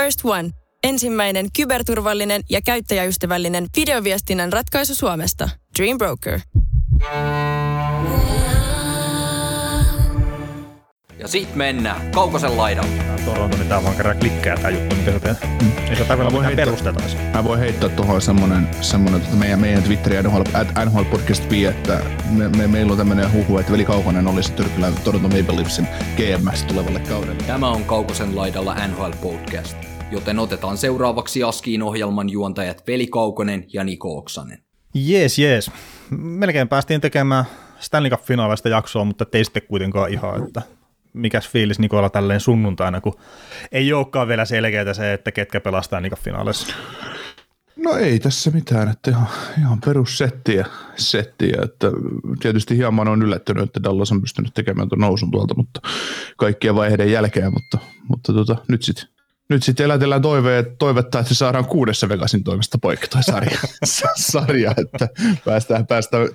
First One. Ensimmäinen kyberturvallinen ja käyttäjäystävällinen videoviestinnän ratkaisu Suomesta. Dream Broker. Ja sit mennään Kaukosen laidalle. Toronto, niin tää vaan kerran klikkää tää juttu, mikä sä teet. Mm. Ei se tarvitse mitään perusteita. Mä voin heittää tuohon semmonen, semmonen tota meidän, meidän Twitteri NHL, NHL Podcast P, että me, me, meillä on tämmönen huhu, että Veli Kaukonen olisi Tyrkylän Toronto Maple Leafsin GMS tulevalle kaudelle. Tämä on Kaukosen laidalla NHL Podcast, joten otetaan seuraavaksi Askiin ohjelman juontajat Veli Kaukonen ja Niko Oksanen. Jees, jees. Melkein päästiin tekemään Stanley Cup-finaalista jaksoa, mutta ei sitten kuitenkaan ihan, että mikäs fiilis Nikola tälleen sunnuntaina, kun ei olekaan vielä selkeää se, että ketkä pelastaa Stanley Cup-finaalissa. No ei tässä mitään, että ihan, ihan perussettiä, settiä, että tietysti hieman on yllättynyt, että Dallas on pystynyt tekemään tuon nousun tuolta, mutta kaikkien vaiheiden jälkeen, mutta, mutta tota, nyt sitten nyt sitten elätellään toive, toivetta, että saadaan kuudessa Vegasin toimesta poikki toi sarja, sarja että päästään, päästään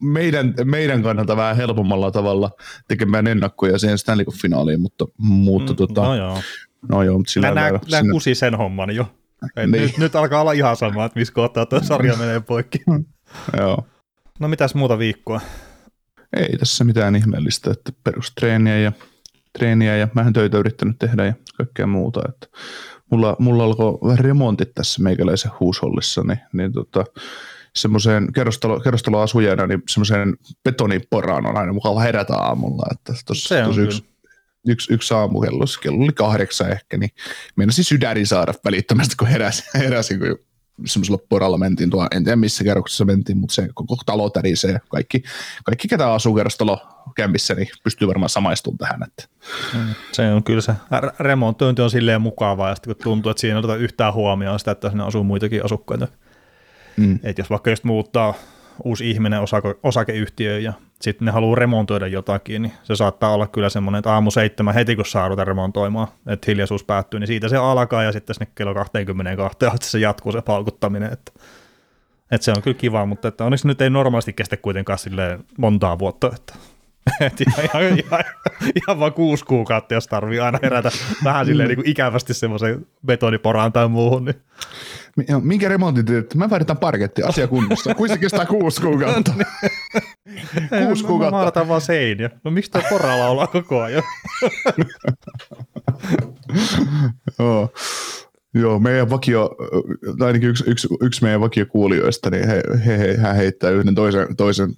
meidän, meidän kannalta vähän helpommalla tavalla tekemään ennakkoja siihen Stanley Cup-finaaliin, mutta, mutta mm, tota, no joo. No joo, mutta sillä nämä, nämä kusi sen homman jo. niin. nyt, nyt, alkaa olla ihan sama, että missä kohtaa tuo sarja menee poikki. joo. No mitäs muuta viikkoa? Ei tässä mitään ihmeellistä, että perustreeniä ja treeniä ja vähän töitä yrittänyt tehdä ja kaikkea muuta. Että mulla, mulla alkoi remontit tässä meikäläisen huushollissa, niin, niin tota, semmoiseen kerrostalo, kerrostaloasujana, niin semmoiseen betoniporaan on aina mukava herätä aamulla. Että tos, Se on tos yksi, yksi, yksi aamu kello, kello oli kahdeksan ehkä, niin meinasi sydäri saada välittömästi, kun heräsin, heräsin kun semmoisella poralla mentiin tuolla, en tiedä missä kerroksessa mentiin, mutta se koko talo tärisee. Kaikki, kaikki ketä asuu kerrostalo kämpissä, niin pystyy varmaan samaistumaan tähän. Että. Mm. Se on kyllä se remontointi on silleen mukavaa, ja sitten kun tuntuu, että siinä ei oteta yhtään huomioon sitä, että siinä asuu muitakin asukkaita. Mm. Et jos vaikka just muuttaa uusi ihminen osake, osakeyhtiöön ja sitten ne haluaa remontoida jotakin, niin se saattaa olla kyllä semmoinen, että aamu seitsemän heti kun saa ruveta remontoimaan, että hiljaisuus päättyy, niin siitä se alkaa ja sitten sinne kello 22 asti se jatkuu se paukuttaminen, että, että se on kyllä kiva, mutta että onneksi nyt ei normaalisti kestä kuitenkaan silleen montaa vuotta, että et ihan, ihan, ihan, ihan, vaan kuusi kuukautta, jos tarvii aina herätä vähän silleen niin kuin ikävästi semmoisen betoniporaan tai muuhun. Niin. Minkä remontin teet? Mä vaaditaan parketti, asia kunnossa. Kuin se kestää kuusi kuukautta? kuusi kuukautta. Mä maalataan vaan seiniä. No miksi tuo poralla ollaan koko ajan? Joo. Joo, meidän vakio, tai ainakin yksi, yksi, yksi meidän vakiokuulijoista, niin he, he, he, hän heittää yhden toisen, toisen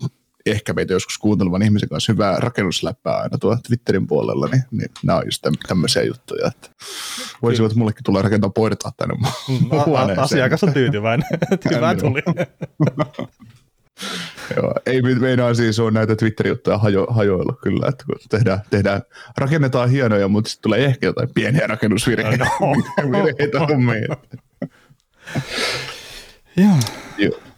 ehkä meitä joskus kuuntelevan ihmisen kanssa hyvää rakennusläppää aina tuolla Twitterin puolella, niin, niin nämä on just tämmöisiä juttuja, että voisivat mullekin tulla rakentaa portaat tänne huoneeseen. Asiakas on tyytyväinen. Hyvä tuli. Joo, ei meinaa siis on näitä Twitter-juttuja hajo, hajoilla kyllä, että kun tehdään, tehdään, rakennetaan hienoja, mutta sitten tulee ehkä jotain pieniä rakennusvirheitä. No. virheitä Joo. Joo.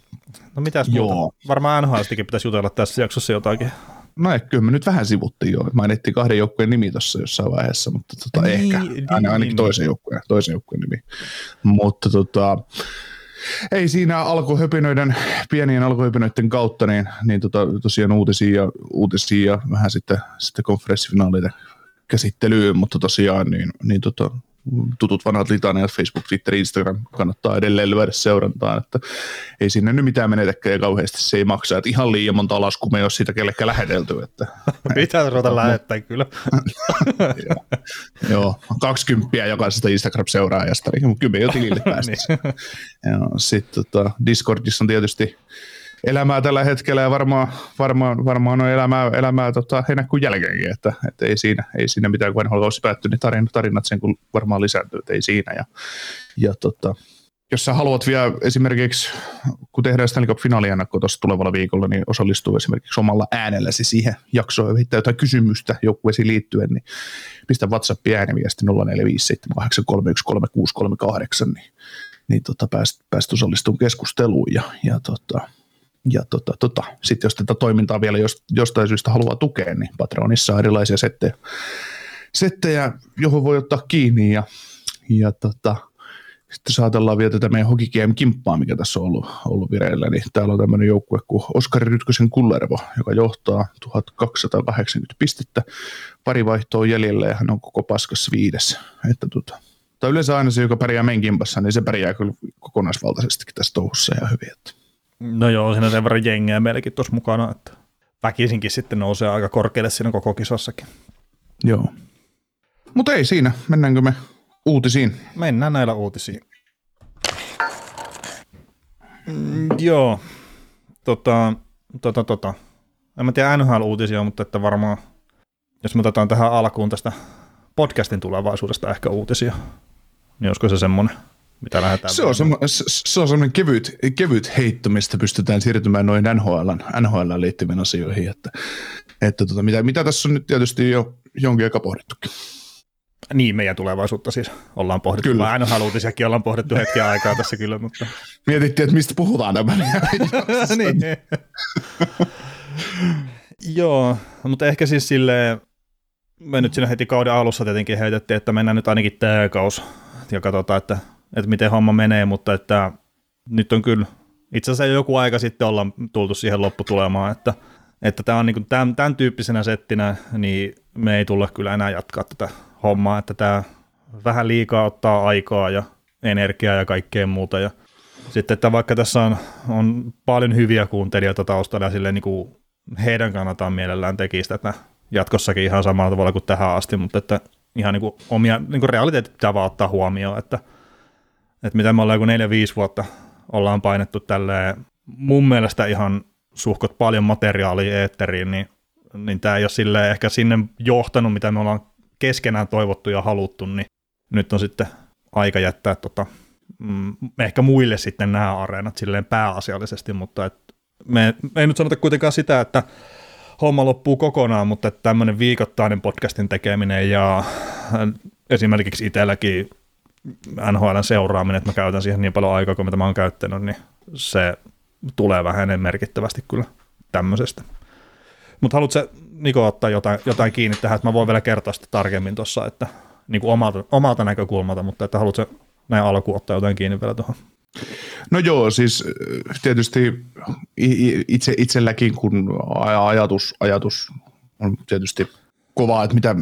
No mitäs Joo. muuta? Varmaan NHLstikin pitäisi jutella tässä jaksossa jotakin. No kyllä me nyt vähän sivuttiin jo. Mainittiin kahden joukkueen nimi tuossa jossain vaiheessa, mutta tota, niin, ehkä. Niin, ainakin niin. toisen joukkueen, toisen joukkueen nimi. Mutta tota, ei siinä alkuhöpinöiden, pienien alkuhöpinöiden kautta, niin, niin tota, tosiaan uutisia ja, uutisia ja vähän sitten, sitten konferenssifinaaleiden käsittelyyn, mutta tosiaan niin, niin tota, tutut vanhat litaniat, Facebook, Twitter, Instagram kannattaa edelleen lyödä seurantaan, että ei sinne nyt mitään menetäkään ja kauheasti se ei maksa, että ihan liian monta laskua me ei ole siitä kellekään lähetelty. Että, Pitää ruveta lähettää kyllä. joo, 20 jokaisesta Instagram-seuraajasta, niin kyllä me jo tilille päästä. niin. Sitten tota, Discordissa on tietysti elämää tällä hetkellä ja varmaan, varmaan, varmaan on elämää, elämää tota, heinäkuun jälkeenkin, että, että ei, siinä, ei siinä mitään, kun olisi päättynyt, niin tarinat, tarinat sen kun varmaan lisääntyy, että ei siinä. Ja, ja tota, jos sä haluat vielä esimerkiksi, kun tehdään Stanley Cup tuossa tulevalla viikolla, niin osallistuu esimerkiksi omalla äänelläsi siihen jaksoon ja heittää jotain kysymystä joukkueisiin liittyen, niin pistä WhatsAppin ääniviesti 0457831638, niin, niin tota, pääst, pääst osallistumaan keskusteluun ja, ja tota, ja tota, tota, sitten jos tätä toimintaa vielä jostain syystä haluaa tukea, niin Patreonissa on erilaisia settejä, settejä johon voi ottaa kiinni ja, ja tota, sitten saatellaan vielä tätä meidän Hockey kimppaa mikä tässä on ollut, ollut vireillä, niin täällä on tämmöinen joukkue kuin Oskari Rytkösen Kullervo, joka johtaa 1280 pistettä. Pari vaihtoa jäljellä ja hän on koko paskassa viides. Että tota, tai yleensä aina se, joka pärjää meidän kimpassa, niin se pärjää kyllä kokonaisvaltaisestikin tässä touhussa ja hyvin. Että. No joo, siinä sen verran jengeä meilläkin tuossa mukana, että väkisinkin sitten nousee aika korkealle siinä koko kisassakin. Joo. Mutta ei siinä, mennäänkö me uutisiin? Mennään näillä uutisiin. Mm, joo, tota, tota, tota. En mä tiedä NHL-uutisia, mutta että varmaan, jos me otetaan tähän alkuun tästä podcastin tulevaisuudesta ehkä uutisia, niin olisiko se semmoinen, mitä lähdetään se on, semmo, se on semmoinen kevyt, kevyt heitto, mistä pystytään siirtymään noin NHL, NHL liittyviin asioihin, että, että tota, mitä, mitä tässä on nyt tietysti jo jonkin aika pohdittukin. Niin, meidän tulevaisuutta siis ollaan pohdittu. Kyllä. Aina haluutisiakin ollaan pohdittu hetken aikaa tässä kyllä, mutta... Mietittiin, että mistä puhutaan nämä. niin. Joo, mutta ehkä siis silleen, me nyt siinä heti kauden alussa tietenkin heitettiin, että mennään nyt ainakin tämä kaus ja katsotaan, että, että miten homma menee, mutta että nyt on kyllä, itse asiassa joku aika sitten ollaan tultu siihen lopputulemaan, että, että tämä on niin kuin tämän, tämän tyyppisenä settinä, niin me ei tulla kyllä enää jatkaa tätä hommaa, että tämä vähän liikaa ottaa aikaa ja energiaa ja kaikkea muuta. Ja sitten, että vaikka tässä on, on paljon hyviä kuuntelijoita taustalla ja niin kuin heidän kannaltaan mielellään tekisi tätä jatkossakin ihan samalla tavalla kuin tähän asti, mutta että ihan niin kuin omia niin kuin realiteetit pitää vaan ottaa huomioon, että, että mitä me ollaan joku neljä-viisi vuotta ollaan painettu tälleen mun mielestä ihan suhkot paljon materiaalia eetteriin, niin, niin tämä ei ole silleen ehkä sinne johtanut, mitä me ollaan keskenään toivottu ja haluttu, niin nyt on sitten aika jättää tota, mm, ehkä muille sitten nämä areenat silleen pääasiallisesti, mutta et me, me ei nyt sanota kuitenkaan sitä, että homma loppuu kokonaan, mutta tämmöinen viikoittainen podcastin tekeminen ja esimerkiksi itselläkin NHLn seuraaminen, että mä käytän siihen niin paljon aikaa kuin mitä mä oon käyttänyt, niin se tulee vähän merkittävästi kyllä tämmöisestä. Mutta haluatko Niko ottaa jotain, jotain kiinni tähän, että mä voin vielä kertoa sitä tarkemmin tuossa, että niin kuin omalta, omalta näkökulmalta, mutta että haluatko näin alkuun ottaa jotain kiinni vielä tuohon? No joo, siis äh, tietysti itse, itselläkin, kun ajatus, ajatus on tietysti kovaa, että mitä,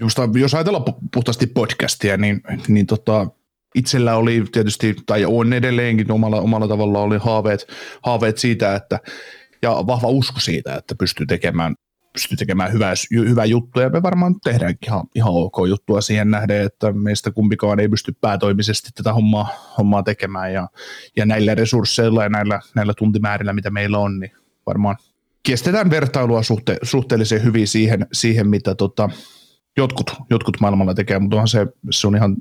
just, jos ajatellaan puhtaasti podcastia, niin, niin tota, itsellä oli tietysti, tai on edelleenkin omalla, omalla tavalla oli haaveet, haaveet siitä, että ja vahva usko siitä, että pystyy tekemään, pystyy tekemään hyvää, hyvää juttua, ja me varmaan tehdään ihan, ihan ok juttua siihen nähden, että meistä kumpikaan ei pysty päätoimisesti tätä hommaa, hommaa tekemään, ja, ja näillä resursseilla ja näillä, näillä tuntimäärillä, mitä meillä on, niin varmaan kestetään vertailua suhte, suhteellisen hyvin siihen, siihen mitä tota, jotkut, jotkut maailmalla tekee, mutta se, se on ihan,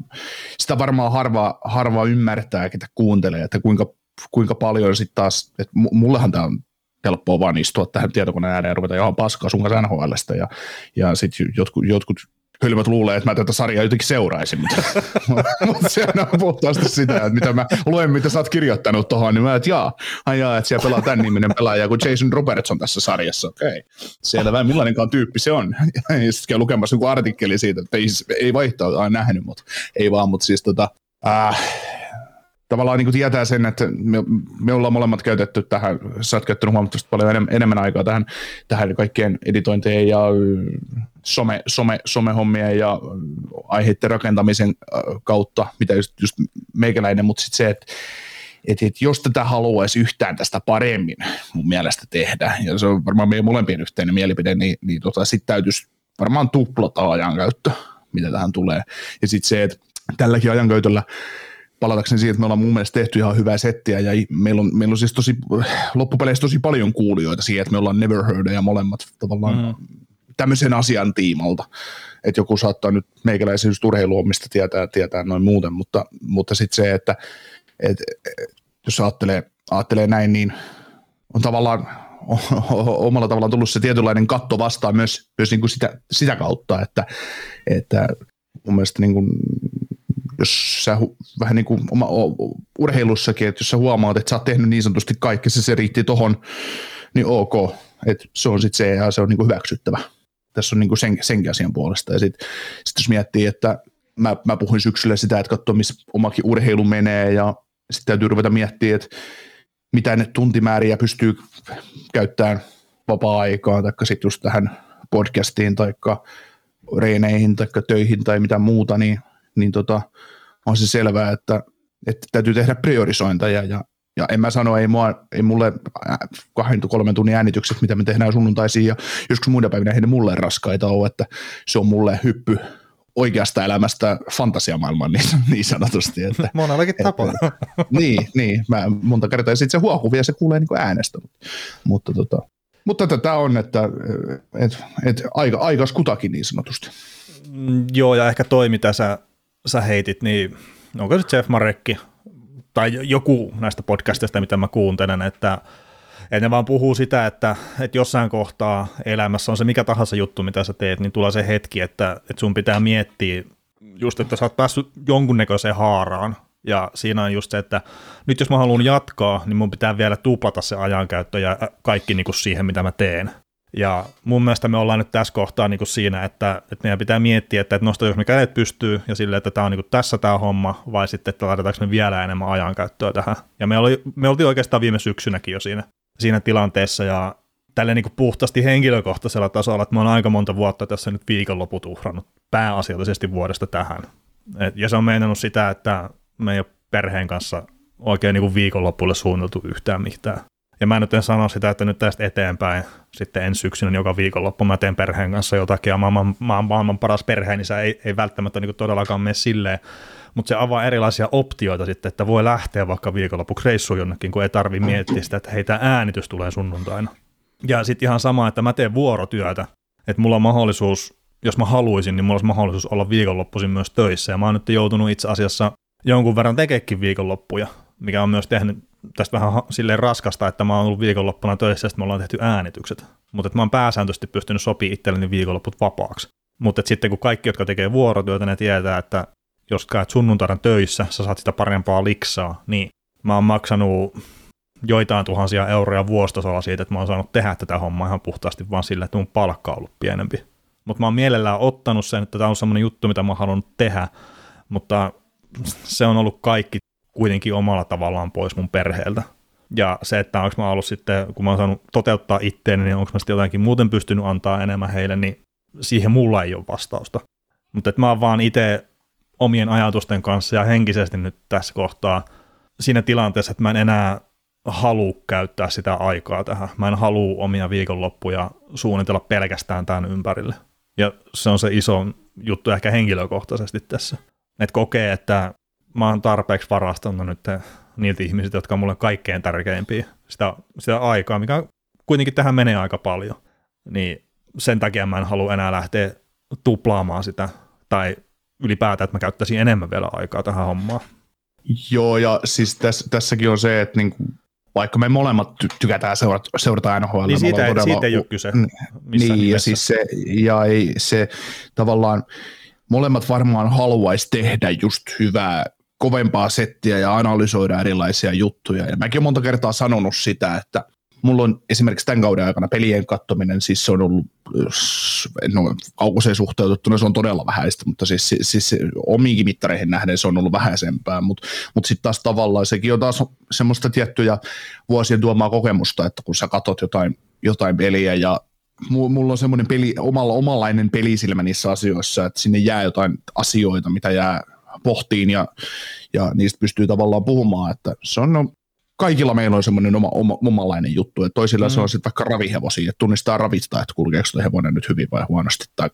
sitä varmaan harva, harva ymmärtää, ketä kuuntelee, että kuinka, kuinka paljon sitten taas, että mullehan tämä on helppoa vaan istua tähän tietokoneen ääreen ja ruveta johon paskaa sun kanssa NHLstä ja, ja sitten jotkut, jotkut hölmöt luulee, että mä tätä sarjaa jotenkin seuraisin, mutta, se on puhtaasti sitä, että mitä mä luen, mitä sä oot kirjoittanut tuohon, niin mä että jaa, ai jaa, että siellä pelaa tämän niminen pelaaja kuin Jason Robertson tässä sarjassa, okei, okay. selvä, millaininkaan tyyppi se on, ja sitten käy lukemassa joku artikkeli siitä, että ei, ei vaihtoa, nähnyt, mutta ei vaan, mutta siis tota, äh, tavallaan niin kuin tietää sen, että me, me ollaan molemmat käytetty tähän, sä oot käyttänyt huomattavasti paljon enemmän, enemmän aikaa tähän, tähän kaikkien editointeen ja some, some, somehommien ja aiheiden rakentamisen kautta, mitä just, just meikäläinen, mutta sitten se, että et, et jos tätä haluaisi yhtään tästä paremmin mun mielestä tehdä, ja se on varmaan meidän molempien yhteinen mielipide, niin, niin tota, sitten täytyisi varmaan tuplata ajankäyttö, mitä tähän tulee. Ja sitten se, että tälläkin ajankäytöllä palatakseni siihen, että me ollaan mun mielestä tehty ihan hyvää settiä ja meillä on, meillä on siis tosi, loppupeleissä tosi paljon kuulijoita siihen, että me ollaan never heard ja molemmat tavallaan mm. tämmöisen asian tiimalta. Että joku saattaa nyt meikäläisen just urheiluomista tietää, tietää noin muuten, mutta, mutta sitten se, että et, et, jos ajattelee, ajattelee näin, niin on tavallaan omalla tavallaan tullut se tietynlainen katto vastaan myös, myös niin kuin sitä, sitä kautta, että, että mun mielestä niin kuin jos sä hu, vähän niin kuin oma, urheilussakin, että jos sä huomaat, että sä oot tehnyt niin sanotusti kaikki, se, se riitti tohon, niin ok, että se on sitten se ja se on niin kuin hyväksyttävä. Tässä on niin kuin sen, senkin asian puolesta. Ja sitten sit jos miettii, että mä, mä puhuin syksyllä sitä, että katsoa, missä omakin urheilu menee ja sitten täytyy ruveta miettimään, että mitä ne tuntimääriä pystyy käyttämään vapaa-aikaan, tai sitten just tähän podcastiin, tai reeneihin, tai töihin, tai mitä muuta, niin, niin tota, on se selvää, että, että täytyy tehdä priorisointeja ja, ja en mä sano, ei, mua, ei mulle kahden kolmen tunnin äänitykset, mitä me tehdään sunnuntaisiin ja joskus muina päivinä ei ne mulle raskaita ole, että se on mulle hyppy oikeasta elämästä fantasiamaailman niin, niin sanotusti. Että, Monellakin tapaa. niin, niin, mä monta kertaa, ja sitten se huokuu vielä se kuulee niin äänestä. Mutta, tota, mutta tätä on, että et, et, aika, aikas kutakin niin sanotusti. Mm, joo, ja ehkä toi, mitä sä, sä heitit, niin onko se Jeff Marekki tai joku näistä podcasteista, mitä mä kuuntelen, että et ne vaan puhuu sitä, että, että jossain kohtaa elämässä on se mikä tahansa juttu, mitä sä teet, niin tulee se hetki, että, että sun pitää miettiä just, että sä oot päässyt jonkunnäköiseen haaraan, ja siinä on just se, että nyt jos mä haluan jatkaa, niin mun pitää vielä tuplata se ajankäyttö ja kaikki niin kuin siihen, mitä mä teen. Ja mun mielestä me ollaan nyt tässä kohtaa niin kuin siinä, että, että meidän pitää miettiä, että, että nosta jos me kädet pystyy ja sille, että tämä on niin kuin tässä tämä homma, vai sitten, että laitetaanko me vielä enemmän ajankäyttöä tähän. Ja me, oli, me oltiin oikeastaan viime syksynäkin jo siinä siinä tilanteessa ja tälle niin puhtaasti henkilökohtaisella tasolla, että mä oon aika monta vuotta tässä nyt viikonloput uhrannut pääasiallisesti vuodesta tähän. Et, ja se on meinannut sitä, että me ei ole perheen kanssa oikein niin viikonloppuille suunniteltu yhtään mitään. Ja mä nyt en sano sitä, että nyt tästä eteenpäin sitten ensi syksynä joka viikonloppu mä teen perheen kanssa jotakin ja maailman, maailman paras perheen, niin se ei, ei välttämättä niin todellakaan mene silleen, mutta se avaa erilaisia optioita sitten, että voi lähteä vaikka viikonlopuksi reissuun jonnekin, kun ei tarvi miettiä sitä, että heitä äänitys tulee sunnuntaina. Ja sitten ihan sama, että mä teen vuorotyötä, että mulla on mahdollisuus, jos mä haluaisin, niin mulla olisi mahdollisuus olla viikonloppuisin myös töissä. Ja mä oon nyt joutunut itse asiassa jonkun verran tekeekin viikonloppuja, mikä on myös tehnyt tästä vähän silleen raskasta, että mä oon ollut viikonloppuna töissä sitten me ollaan tehty äänitykset. Mutta mä oon pääsääntöisesti pystynyt sopimaan itselleni viikonlopput vapaaksi. Mutta sitten kun kaikki, jotka tekee vuorotyötä, ne tietää, että jos käyt sunnuntaina töissä, sä saat sitä parempaa liksaa, niin mä oon maksanut joitain tuhansia euroja vuostasolla siitä, että mä oon saanut tehdä tätä hommaa ihan puhtaasti vaan sillä, että mun palkka on ollut pienempi. Mutta mä oon mielellään ottanut sen, että tämä on semmoinen juttu, mitä mä halunnut tehdä, mutta se on ollut kaikki kuitenkin omalla tavallaan pois mun perheeltä. Ja se, että onko mä ollut sitten, kun mä oon saanut toteuttaa itteeni, niin onko mä sitten jotakin muuten pystynyt antaa enemmän heille, niin siihen mulla ei ole vastausta. Mutta että mä oon vaan itse omien ajatusten kanssa ja henkisesti nyt tässä kohtaa siinä tilanteessa, että mä en enää halua käyttää sitä aikaa tähän. Mä en halua omia viikonloppuja suunnitella pelkästään tämän ympärille. Ja se on se iso juttu ehkä henkilökohtaisesti tässä. Että kokee, että mä oon tarpeeksi varastanut nyt niiltä ihmisiltä, jotka on mulle kaikkein tärkeimpiä sitä, sitä aikaa, mikä kuitenkin tähän menee aika paljon. Niin sen takia mä en halua enää lähteä tuplaamaan sitä tai ylipäätään, että mä käyttäisin enemmän vielä aikaa tähän hommaan. Joo, ja siis täs, tässäkin on se, että niinku, vaikka me molemmat ty- tykätään seurata, seurata NHL. Niin siitä, todella, siitä ei ole kyse. Niin, nimessä. ja siis se, ja ei, se tavallaan, molemmat varmaan haluaisi tehdä just hyvää, kovempaa settiä ja analysoida erilaisia juttuja. Ja mäkin olen monta kertaa sanonut sitä, että mulla on esimerkiksi tämän kauden aikana pelien kattominen, siis se on ollut, no suhteutettuna se on todella vähäistä, mutta siis, siis, siis omiinkin mittareihin nähden se on ollut vähäisempää, mutta, mutta sitten taas tavallaan sekin on taas semmoista tiettyjä vuosien tuomaa kokemusta, että kun sä katot jotain, jotain peliä ja mulla on semmoinen peli, omalla, omanlainen pelisilmä niissä asioissa, että sinne jää jotain asioita, mitä jää pohtiin ja, ja niistä pystyy tavallaan puhumaan, että se on no, kaikilla meillä on semmoinen oma, oma, omanlainen juttu, että toisilla mm. se on sitten vaikka ravihevosia, että tunnistaa ravista, että kulkeeko tuo hevonen nyt hyvin vai huonosti, tai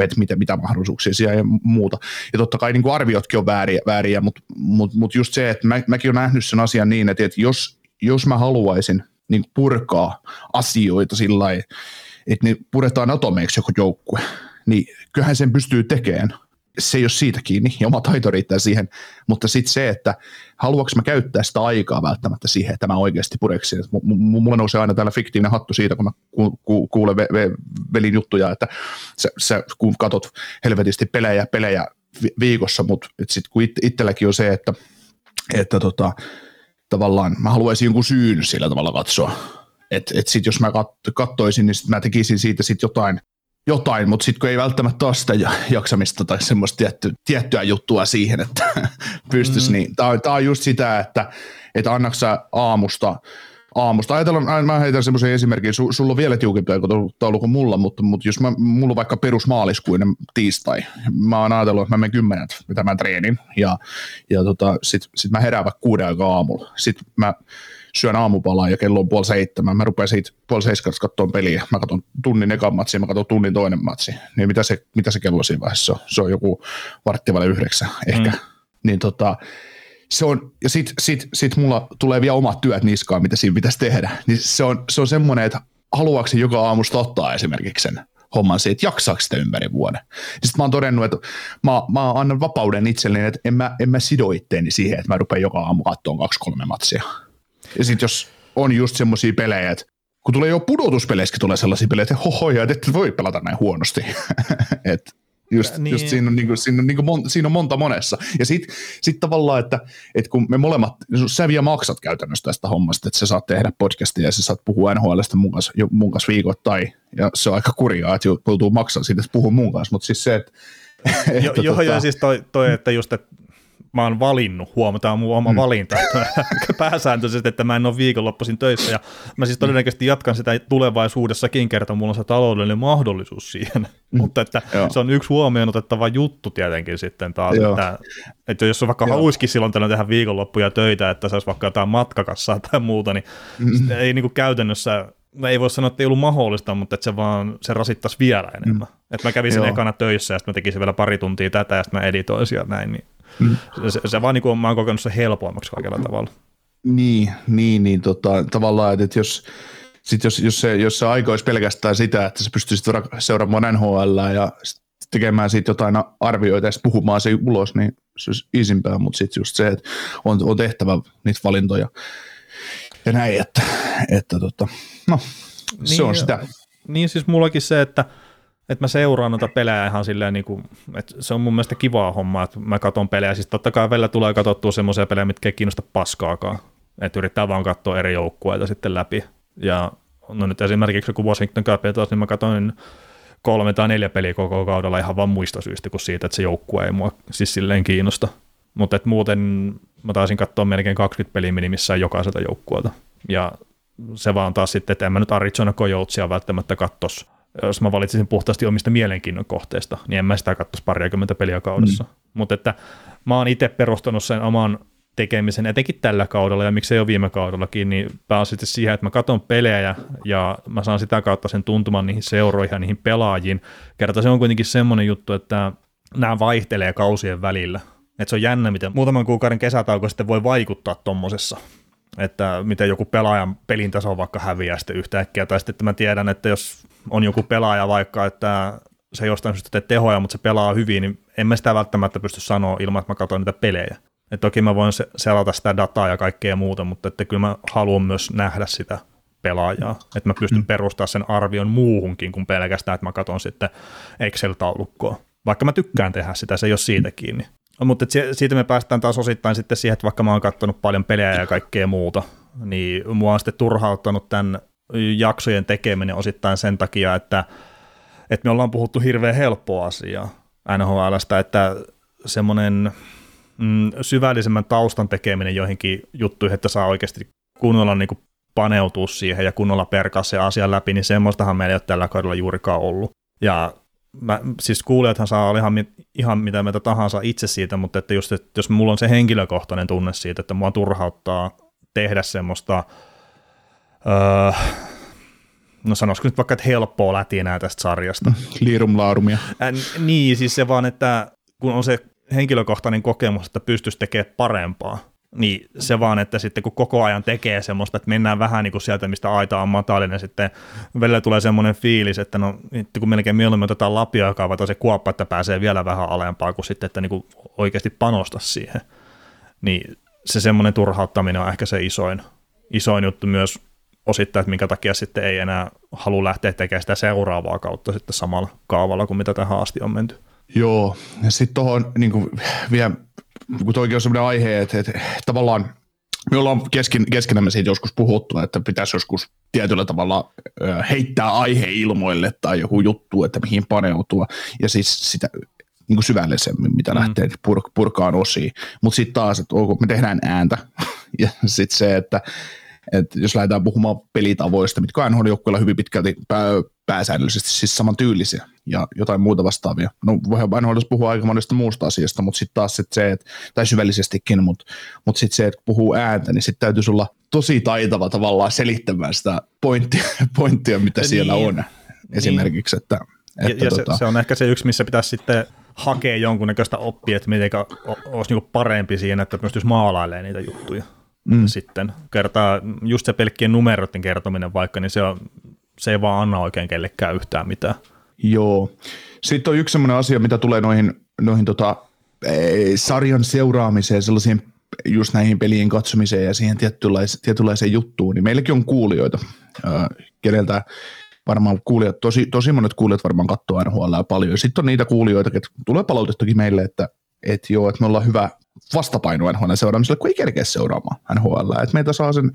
että mitä, mitä mahdollisuuksia siellä ja muuta. Ja totta kai niin kuin arviotkin on vääriä, vääriä mutta mut, mut just se, että mä, mäkin olen nähnyt sen asian niin, että, että jos, jos mä haluaisin niin purkaa asioita sillä että ne puretaan atomeiksi joku joukkue, niin kyllähän sen pystyy tekemään, se ei ole siitä kiinni ja oma taito riittää siihen, mutta sitten se, että haluanko mä käyttää sitä aikaa välttämättä siihen, että mä oikeasti pureksin. M- m- mulla nousee aina täällä fiktiivinen hattu siitä, kun mä ku- ku- kuulen ve- ve- velin juttuja, että sä, sä kun katot helvetisti pelejä, pelejä vi- viikossa, mutta sitten kun it- itselläkin on se, että, että tota, tavallaan mä haluaisin jonkun syyn sillä tavalla katsoa, että et sitten jos mä kat- kattoisin, niin sit mä tekisin siitä sitten jotain – jotain, mutta sitten kun ei välttämättä ole sitä jaksamista tai semmoista tietty, tiettyä juttua siihen, että pystyisi, mm. niin tämä on, on just sitä, että, että annaksa aamusta aamusta. Ajatellaan, mä heitän semmoisen esimerkin, Su, sulla on vielä tiukempi aikataulu kuin mulla, mutta, mutta jos mä, mulla on vaikka perusmaaliskuinen tiistai, mä oon ajatellut, että mä menen kymmenet tämän treenin, ja, ja tota, sit, sit mä herään vaikka kuuden aikaa aamulla. Sitten mä syön aamupalaa ja kello on puoli seitsemän. Mä rupean siitä puoli seitsemästä katsomaan peliä. Mä katson tunnin ekan matsi ja mä katson tunnin toinen matsi. Niin mitä se, mitä se kello siinä vaiheessa on? Se on joku varttivalle yhdeksän ehkä. Mm. Niin tota, se on, ja sit, sit, sit mulla tulee vielä omat työt niskaan, mitä siinä pitäisi tehdä. Niin se on, se on semmoinen, että haluaako joka aamusta ottaa esimerkiksi sen homman siitä, että jaksaako sitä ympäri vuoden. Sitten mä oon todennut, että mä, mä annan vapauden itselleni, että en mä, en mä sido itteeni siihen, että mä rupean joka aamu katsomaan kaksi-kolme matsia. Ja sitten jos on just semmoisia pelejä, että kun tulee jo pudotuspeleissäkin tulee sellaisia pelejä, että hohoja, että et voi pelata näin huonosti. että Just, niin. just siinä, on, niin kuin, siinä, on, niin kuin mon, siinä on monta monessa. Ja sitten sit tavallaan, että, että kun me molemmat, sä vielä maksat käytännössä tästä hommasta, että sä saat tehdä podcastia ja sä saat puhua NHLstä mun kanssa, mun kanssa viikoittain, ja se on aika kurjaa, että joutuu maksaa siitä, että puhuu mun kanssa, mutta siis se, että... Joo, jo, tota... jo, siis toi, toi, että just, että mä oon valinnut, huomataan mun oma mm. valinta pääsääntöisesti, että mä en ole viikonloppuisin töissä ja mä siis todennäköisesti jatkan sitä tulevaisuudessakin kerta, mulla on se taloudellinen mahdollisuus siihen, mm. mutta että se on yksi huomioon otettava juttu tietenkin sitten taas, että, että jos on vaikka haluisikin silloin tällöin tehdä viikonloppuja töitä, että saisi vaikka jotain matkakassaa tai muuta, niin mm. ei niin kuin käytännössä ei voi sanoa, että ei ollut mahdollista, mutta että se vaan se rasittaisi vielä enemmän. Mm. Että mä kävisin Joo. ekana töissä ja sitten mä tekisin vielä pari tuntia tätä ja sitten mä editoisin ja näin, niin. Se, se vaan niin kuin, mä oon kokenut se helpommaksi kaikella tavalla. Niin, niin, niin tota, tavallaan, että jos, sit jos, jos, se, jos se aika olisi pelkästään sitä, että sä pystyisit seuraamaan NHL ja tekemään siitä jotain arvioita ja puhumaan se ulos, niin se olisi isimpää, mutta sitten just se, että on, on tehtävä niitä valintoja ja näin, että, että tota, no, niin, se on sitä. Niin siis mullakin se, että – että mä seuraan noita pelejä ihan silleen, niin kuin, että se on mun mielestä kivaa hommaa, että mä katson pelejä. Siis totta kai välillä tulee katsottua semmoisia pelejä, mitkä ei kiinnosta paskaakaan. Että yrittää vaan katsoa eri joukkueita sitten läpi. Ja no nyt esimerkiksi kun Washington Capitals, niin mä katsoin kolme tai neljä peliä koko kaudella ihan vaan muista syystä kuin siitä, että se joukkue ei mua siis silleen kiinnosta. Mutta muuten mä taisin katsoa melkein 20 peliä minimissään jokaiselta joukkueelta. Ja se vaan taas sitten, että en mä nyt Arizona Coyotesia välttämättä kattos jos mä valitsisin puhtaasti omista mielenkiinnon kohteista, niin en mä sitä katsoisi pariakymmentä peliä kaudessa. Mm. Mutta että mä oon itse perustanut sen oman tekemisen, etenkin tällä kaudella ja miksei ole viime kaudellakin, niin pääasiassa siihen, että mä katson pelejä ja mä saan sitä kautta sen tuntuman niihin seuroihin ja niihin pelaajiin. Kerta se on kuitenkin semmoinen juttu, että nämä vaihtelee kausien välillä. Että se on jännä, miten muutaman kuukauden kesätauko sitten voi vaikuttaa tuommoisessa että miten joku pelaajan pelin taso vaikka häviää sitten yhtäkkiä, tai sitten että mä tiedän, että jos on joku pelaaja vaikka, että se jostain syystä tee tehoja, mutta se pelaa hyvin, niin en mä sitä välttämättä pysty sanoa ilman, että mä katson niitä pelejä. Et toki mä voin selata sitä dataa ja kaikkea muuta, mutta että kyllä mä haluan myös nähdä sitä pelaajaa, että mä pystyn mm. perustamaan sen arvion muuhunkin kuin pelkästään, että mä katson sitten Excel-taulukkoa. Vaikka mä tykkään tehdä sitä, se ei ole siitä kiinni. Mutta siitä me päästään taas osittain sitten siihen, että vaikka mä oon katsonut paljon pelejä ja kaikkea muuta, niin mua on sitten turhauttanut tämän jaksojen tekeminen osittain sen takia, että, että me ollaan puhuttu hirveän helppoa asiaa NHLstä, että semmoinen mm, syvällisemmän taustan tekeminen joihinkin juttuihin, että saa oikeasti kunnolla niin paneutua siihen ja kunnolla perkaa se asia läpi, niin semmoistahan meillä ei ole tällä kaudella juurikaan ollut. Ja mä, siis kuulijathan saa olla ihan, ihan mitä mitä tahansa itse siitä, mutta että just, että jos mulla on se henkilökohtainen tunne siitä, että mua turhauttaa tehdä semmoista, öö, no sanoisiko nyt vaikka, että helppoa lätinää tästä sarjasta. Liirumlaarumia. Äh, niin, siis se vaan, että kun on se henkilökohtainen kokemus, että pystyisi tekemään parempaa, niin se vaan, että sitten kun koko ajan tekee semmoista, että mennään vähän niin kuin sieltä, mistä aita on matalinen, sitten välillä tulee semmoinen fiilis, että no kun melkein mieluummin otetaan lapia ja kaavata se kuoppa, että pääsee vielä vähän alempaa kuin sitten, että niin kuin oikeasti panosta siihen. Niin se semmoinen turhauttaminen on ehkä se isoin, isoin juttu myös osittain, että minkä takia sitten ei enää halua lähteä tekemään sitä seuraavaa kautta sitten samalla kaavalla kuin mitä tähän asti on menty. Joo, ja sitten tuohon niin vielä kun toikin on sellainen aihe, että, että tavallaan me ollaan kesken, keskenämme siitä joskus puhuttu, että pitäisi joskus tietyllä tavalla heittää aihe ilmoille tai joku juttu, että mihin paneutua, ja siis sitä niin kuin syvällisemmin, mitä mm. lähtee pur, purkaan osiin. Mutta sitten taas, että onko, me tehdään ääntä, ja sitten se, että Et jos lähdetään puhumaan pelitavoista, mitkä on NHL-joukkueilla hyvin pitkälti pää, pääsäännöllisesti siis samantyylisiä ja jotain muuta vastaavia. No voidaan NHL puhua aika monesta muusta asiasta, mutta sitten taas sit se, että, tai syvällisestikin, mutta, mutta sitten se, että kun puhuu ääntä, niin sitten täytyisi olla tosi taitava tavallaan selittämään sitä pointtia, pointtia mitä niin. siellä on esimerkiksi. Että, että ja, ja tota... se, se on ehkä se yksi, missä pitäisi sitten hakea jonkunnäköistä oppia, että miten olisi niinku parempi siinä, että pystyisi maalailemaan niitä juttuja mm. sitten. Kertaa just se pelkkien numeroiden kertominen vaikka, niin se, on, se ei vaan anna oikein kellekään yhtään mitään. Joo. Sitten on yksi sellainen asia, mitä tulee noihin, noihin tota, sarjan seuraamiseen, sellaisiin just näihin pelien katsomiseen ja siihen tietynlaiseen, juttuun, niin meilläkin on kuulijoita, keneltä varmaan kuulijat, tosi, tosi monet kuulijat varmaan katsoo NHL paljon. Sitten on niitä kuulijoita, että tulee palautettakin meille, että, että joo, että me ollaan hyvä vastapaino NHL seuraamiselle, kun ei kerkeä seuraamaan NHL. Että meitä saa sen,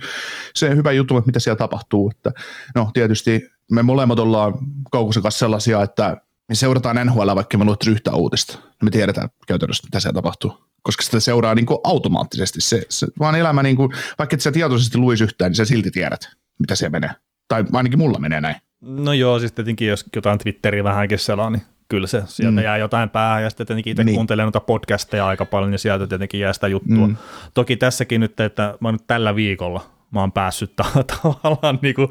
se hyvä juttu, että mitä siellä tapahtuu. Että, no tietysti me molemmat ollaan Kaukosen kanssa sellaisia, että me seurataan NHL, vaikka me luettaisiin yhtä uutista. Me tiedetään käytännössä, mitä siellä tapahtuu koska sitä seuraa niin kuin automaattisesti. Se, se, vaan elämä, niin kuin, vaikka et sä tietoisesti luisi yhtään, niin sä silti tiedät, mitä siellä menee. Tai ainakin mulla menee näin. No joo, siis tietenkin jos jotain Twitteriä vähänkin selaa, niin kyllä se sieltä mm. jää jotain päähän, ja sitten tietenkin itse niin. kuuntelen noita podcasteja aika paljon, niin sieltä tietenkin jää sitä juttua. Mm. Toki tässäkin nyt, että mä nyt tällä viikolla mä oon päässyt tavallaan niin kuin,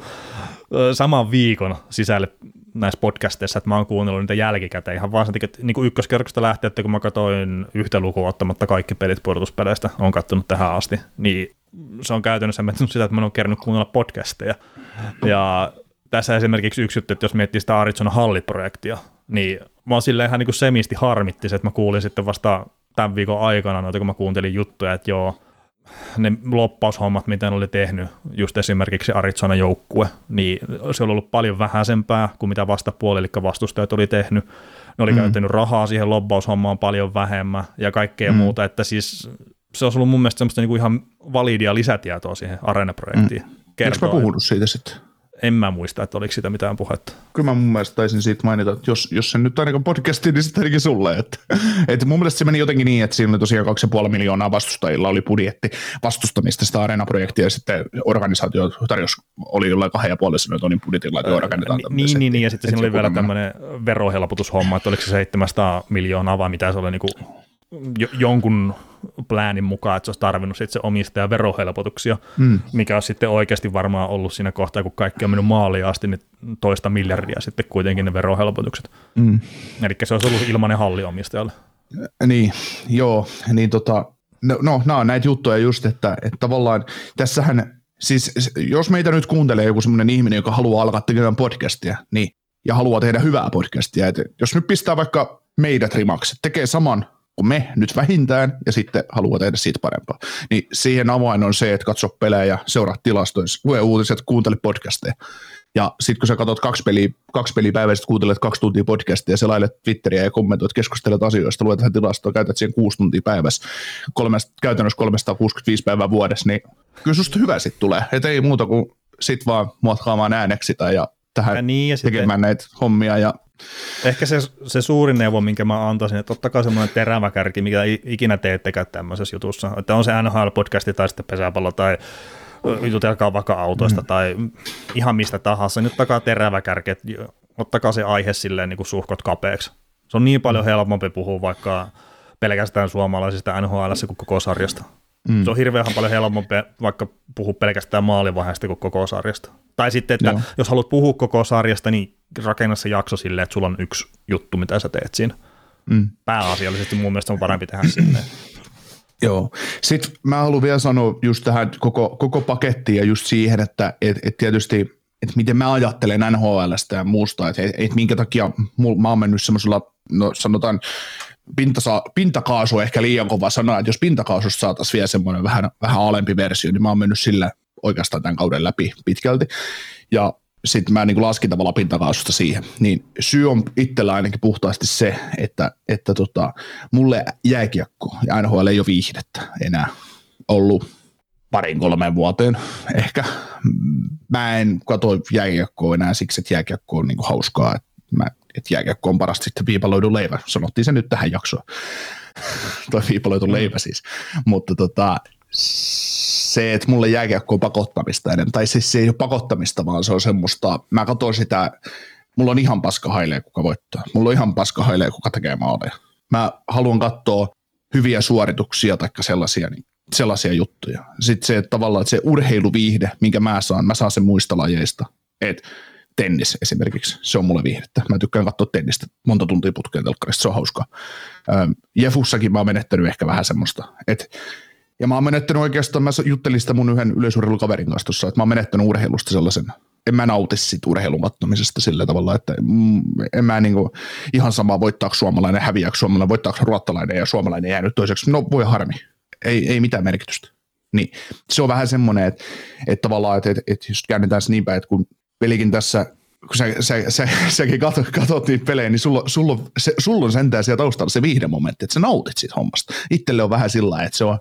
saman viikon sisälle näissä podcasteissa, että mä oon kuunnellut niitä jälkikäteen ihan vaan sen takia, että niin ykköskerroksesta lähtien, että kun mä katsoin yhtä lukua ottamatta kaikki pelit pudotuspeleistä, on katsonut tähän asti, niin se on käytännössä mennyt sitä, että mä oon kerännyt kuunnella podcasteja. Ja tässä esimerkiksi yksi juttu, että jos miettii sitä Arizona Hallit-projektia, niin mä oon silleen ihan niin semisti harmitti että mä kuulin sitten vasta tämän viikon aikana noita, kun mä kuuntelin juttuja, että joo, ne loppaushommat, mitä ne oli tehnyt, just esimerkiksi Arizona joukkue, niin se oli ollut paljon vähäisempää kuin mitä vastapuoli, eli vastustajat oli tehnyt. Ne oli mm. käyttänyt rahaa siihen lobbaushommaan paljon vähemmän ja kaikkea mm. muuta, että siis se olisi ollut mun mielestä semmoista niinku ihan validia lisätietoa siihen Arena-projektiin. Mm. Eikö mä puhunut siitä sitten? En mä muista, että oliko siitä mitään puhetta. Kyllä mä mun mielestä taisin siitä mainita, että jos, jos se nyt ainakaan podcasti, niin sitten ainakin sulle. Että, että mun mielestä se meni jotenkin niin, että siinä oli tosiaan 2,5 miljoonaa vastustajilla oli budjetti vastustamista sitä Arena-projektia ja sitten organisaatio tarjosi, oli jollain kahden ja puolen tonnin budjetilla, että rakennetaan Niin, niin, niin, ja sitten siinä oli vielä tämmöinen verohelpotushomma, että oliko se 700 miljoonaa vai mitä se oli niin kuin jonkun pläänin mukaan, että se olisi tarvinnut sitten se omistaja verohelpotuksia, mm. mikä on sitten oikeasti varmaan ollut siinä kohtaa, kun kaikki on mennyt maaliin asti, niin toista miljardia sitten kuitenkin ne verohelpotukset. Mm. Eli se olisi ollut ilmainen halli omistajalle. Niin, joo, niin tota, no, no nämä on näitä juttuja just, että, että tavallaan tässähän, siis jos meitä nyt kuuntelee joku semmoinen ihminen, joka haluaa alkaa tekemään podcastia, niin, ja haluaa tehdä hyvää podcastia, että jos nyt pistää vaikka meidät rimaksi, tekee saman kuin me nyt vähintään, ja sitten haluaa tehdä siitä parempaa. Niin siihen avain on se, että katso pelejä, seuraa tilastoja, lue uutiset, kuuntele podcasteja. Ja sitten kun sä katsot kaksi peliä, kaksi peliä päivästä, kuuntelet kaksi tuntia podcastia, selailet Twitteriä ja kommentoit, keskustelet asioista, luet tähän tilastoa, käytät siihen kuusi tuntia päivässä, kolmesta, käytännössä 365 päivää vuodessa, niin kyllä susta hyvä sitten tulee. Että ei muuta kuin sit vaan muotkaamaan ääneksi tai ja tähän ja niin, ja tekemään sitten... näitä hommia ja Ehkä se, se suurin neuvo, minkä mä antaisin, että ottakaa semmoinen terävä kärki, mikä ikinä teettekään tämmöisessä jutussa. Että on se NHL-podcasti tai sitten pesäpallo tai jutelkaa vaikka autoista mm. tai ihan mistä tahansa, niin ottakaa terävä kärki, että ottakaa se aihe silleen niin kuin suhkot kapeaksi. Se on niin paljon helpompi puhua vaikka pelkästään suomalaisista NHL kuin koko sarjasta. Mm. Se on hirveän paljon helpompi vaikka puhua pelkästään maalivaiheesta kuin koko sarjasta. Tai sitten, että Joo. jos haluat puhua koko sarjasta, niin rakenna se jakso silleen, että sulla on yksi juttu, mitä sä teet siinä. Mm. Pääasiallisesti mun mielestä on parempi tehdä silleen. Joo. Sitten mä haluan vielä sanoa just tähän koko, koko pakettiin ja just siihen, että et, et tietysti, että miten mä ajattelen NHLstä ja muusta, että et, et minkä takia mul, mä oon mennyt semmoisella, no sanotaan, pintasa, pintakaasu ehkä liian kova sana, että jos pintakaasusta saataisiin vielä semmoinen vähän, vähän alempi versio, niin mä oon mennyt sillä oikeastaan tämän kauden läpi pitkälti. Ja sitten mä niin laskin tavallaan pintakaasusta siihen. Niin syy on itsellä ainakin puhtaasti se, että, että tota, mulle jääkiekko ja NHL ei ole viihdettä enää ollut parin kolmeen vuoteen ehkä. Mä en katso jääkiekkoa enää siksi, että jääkiekko on niin hauskaa. Mä, että jääkiekko on parasta sitten viipaloidun leivä. Sanottiin se nyt tähän jaksoon. Toi viipaloitu leivä siis. Mutta tota, se, että mulle jääkiekko on pakottamista enemmän, tai siis se ei ole pakottamista, vaan se on semmoista, mä katson sitä, mulla on ihan paska hailee, kuka voittaa. Mulla on ihan paska hailee, kuka tekee maaleja. Mä haluan katsoa hyviä suorituksia tai sellaisia, niin sellaisia juttuja. Sitten se, että tavallaan että se urheiluviihde, minkä mä saan, mä saan sen muista lajeista. Et tennis esimerkiksi, se on mulle viihdettä. Mä tykkään katsoa tennistä monta tuntia putkeen telkkarista, se on hauska. Jefussakin mä oon menettänyt ehkä vähän semmoista. Et, ja mä oon menettänyt oikeastaan, mä juttelin sitä mun yhden yleisurheilukaverin kanssa tossa, että mä oon menettänyt urheilusta sellaisen, en mä nauti siitä urheilun katsomisesta sillä tavalla, että mm, en mä niinku ihan sama voittaako suomalainen, häviääkö suomalainen, voittaako ruottalainen ja suomalainen jäänyt toiseksi. No voi harmi, ei, ei mitään merkitystä. Niin se on vähän semmoinen, että, että tavallaan, että, että, että jos käännetään se niin päin, että kun pelikin tässä, kun sä, sä, sä, säkin katsot, katsot niitä pelejä, niin sulla, sulla, se, sulla on sentään siellä taustalla se viihdemomentti, että sä nautit siitä hommasta. Itselle on vähän sillä että se on,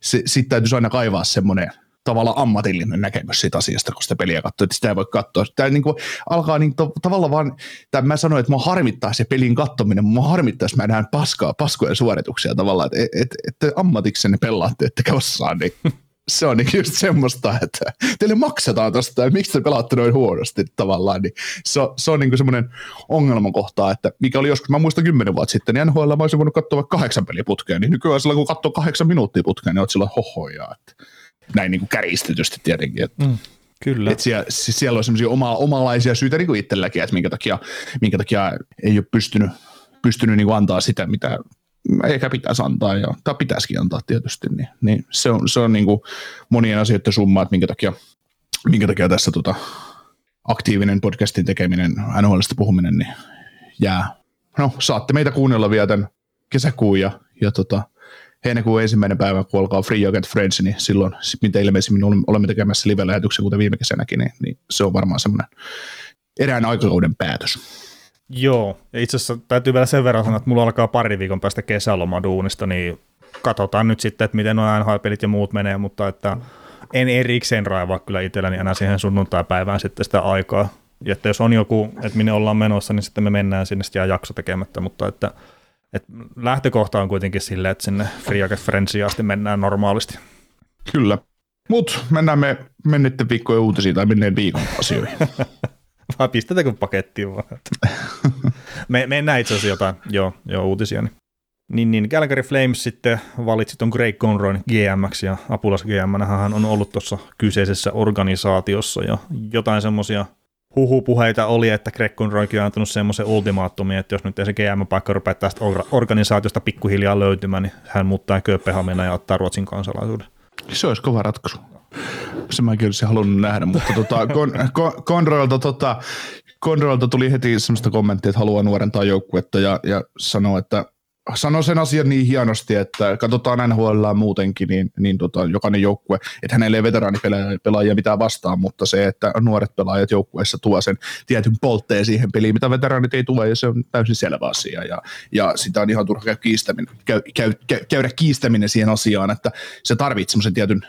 se, sit täytyisi aina kaivaa semmoinen tavallaan ammatillinen näkemys siitä asiasta, kun sitä peliä katsoo, että sitä ei voi katsoa. Tämä niin kuin alkaa niin to, tavallaan vaan, tai mä sanoin, että mua harmittaa se pelin kattominen, mua harmittaa, jos mä näen paskaa, paskoja suorituksia tavallaan, että et, et, et ammatiksenne pelaatte, ettekä osaa, niin se on niin just semmoista, että teille maksetaan tosta, ja miksi te pelaatte noin huonosti tavallaan, niin se on, se on niin semmoinen ongelmakohta, että mikä oli joskus, mä muistan kymmenen vuotta sitten, niin NHL mä olisin voinut katsoa vaikka kahdeksan peliä putkeen, niin nykyään sillä kun katsoo kahdeksan minuuttia putkeen, niin oot sillä hohoja, että näin niin kuin kärjistetysti tietenkin. Että, mm, kyllä. Että siellä, siellä on semmoisia oma, omalaisia syitä niin kuin itselläkin, että minkä takia, minkä takia ei ole pystynyt, pystynyt niin kuin antaa sitä, mitä ehkä pitäisi antaa, ja, tai pitäisikin antaa tietysti, niin, niin se on, se on niin kuin monien asioiden summa, että minkä takia, minkä takia tässä tota, aktiivinen podcastin tekeminen, NHLista puhuminen, niin jää. No, saatte meitä kuunnella vielä tämän kesäkuun ja, ja tota, heinäkuun ensimmäinen päivä, kun alkaa Free Agent Friends, niin silloin, mitä ilmeisimmin olemme tekemässä live-lähetyksen, kuten viime kesänäkin, niin, niin se on varmaan semmoinen erään aikakauden päätös. Joo, ja itse asiassa täytyy vielä sen verran sanoa, että mulla alkaa pari viikon päästä kesäloma duunista, niin katsotaan nyt sitten, että miten nuo NHL-pelit ja muut menee, mutta että en erikseen raivaa kyllä itselläni enää siihen sunnuntai-päivään sitten sitä aikaa. Ja että jos on joku, että minne ollaan menossa, niin sitten me mennään sinne, sitten jää jakso tekemättä, mutta että et lähtökohta on kuitenkin silleen, että sinne Free Friendsiin asti mennään normaalisti. Kyllä. Mutta mennään me menneiden viikkojen uutisiin tai menneen viikon asioihin. Pistetäänkö pakettiin vaan? me, mennään itse asiassa jotain joo, joo, uutisia. Niin. Niin, niin Calgary Flames sitten valitsi tuon Greg Conroyn GMX ja apulas GM hän on ollut tuossa kyseisessä organisaatiossa ja jotain semmoisia huhupuheita oli, että Greg Conroykin on antanut semmoisen ultimaattumin, että jos nyt ei se GM-paikka rupeaa tästä organisaatiosta pikkuhiljaa löytymään, niin hän muuttaa Kööpenhamina ja ottaa Ruotsin kansalaisuuden. Se olisi kova ratkaisu. Se mäkin olisin halunnut nähdä, mutta tota, Conroylta, tota, Conroylta tuli heti semmoista kommenttia, että haluaa nuorentaa joukkuetta ja, ja sanoo, että sano sen asian niin hienosti, että katsotaan NHL muutenkin, niin, niin tota, jokainen joukkue, että hänelle ei veteraanipelaajia mitään vastaan, mutta se, että nuoret pelaajat joukkueessa tuo sen tietyn poltteen siihen peliin, mitä veteraanit ei tule, ja se on täysin selvä asia, ja, ja sitä on ihan turha käy kiistäminen, käy, käy, käy, käydä kiistäminen siihen asiaan, että se tarvitsee semmoisen tietyn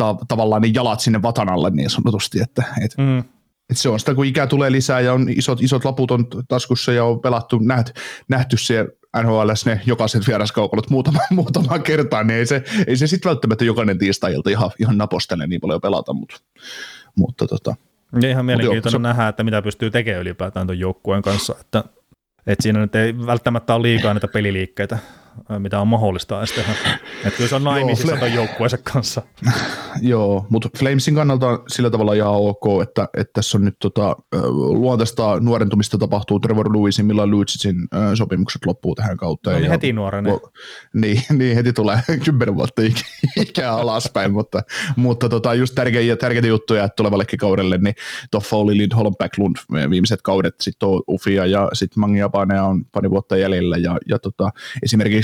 ta- tavallaan niin jalat sinne vatanalle niin sanotusti, että, että mm. Et se on sitä, kun ikää tulee lisää ja on isot, isot laput on taskussa ja on pelattu, nähty, nähty se NHL ne jokaiset vieraskaukolot muutama, muutama kertaa, niin ei se, ei se sitten välttämättä jokainen tiistai-ilta ihan, ihan napostele niin paljon pelata, mutta, mutta tota. Ja ihan mielenkiintoista nähdä, että mitä pystyy tekemään ylipäätään tuon joukkueen kanssa, että, että siinä nyt ei välttämättä ole liikaa näitä peliliikkeitä mitä on mahdollista edes tehdä. Että kyllä se on naimisissa ton joukkueensa kanssa. Joo, mutta Flamesin kannalta on sillä tavalla ihan ok, että, että tässä on nyt tota, luontaista nuorentumista tapahtuu Trevor Lewisin, millä Lucicin sopimukset loppuu tähän kautta. No niin ja, heti nuorene. Niin, niin, heti tulee kymmenen vuotta ikää alaspäin, mutta, mutta tota, just tärkeitä, tärkeitä juttuja että tulevallekin kaudelle, niin Toffoli, Lindholm, Backlund viimeiset kaudet, sitten Ufia ja sitten Mangiapane on pari vuotta jäljellä ja, ja tota, esimerkiksi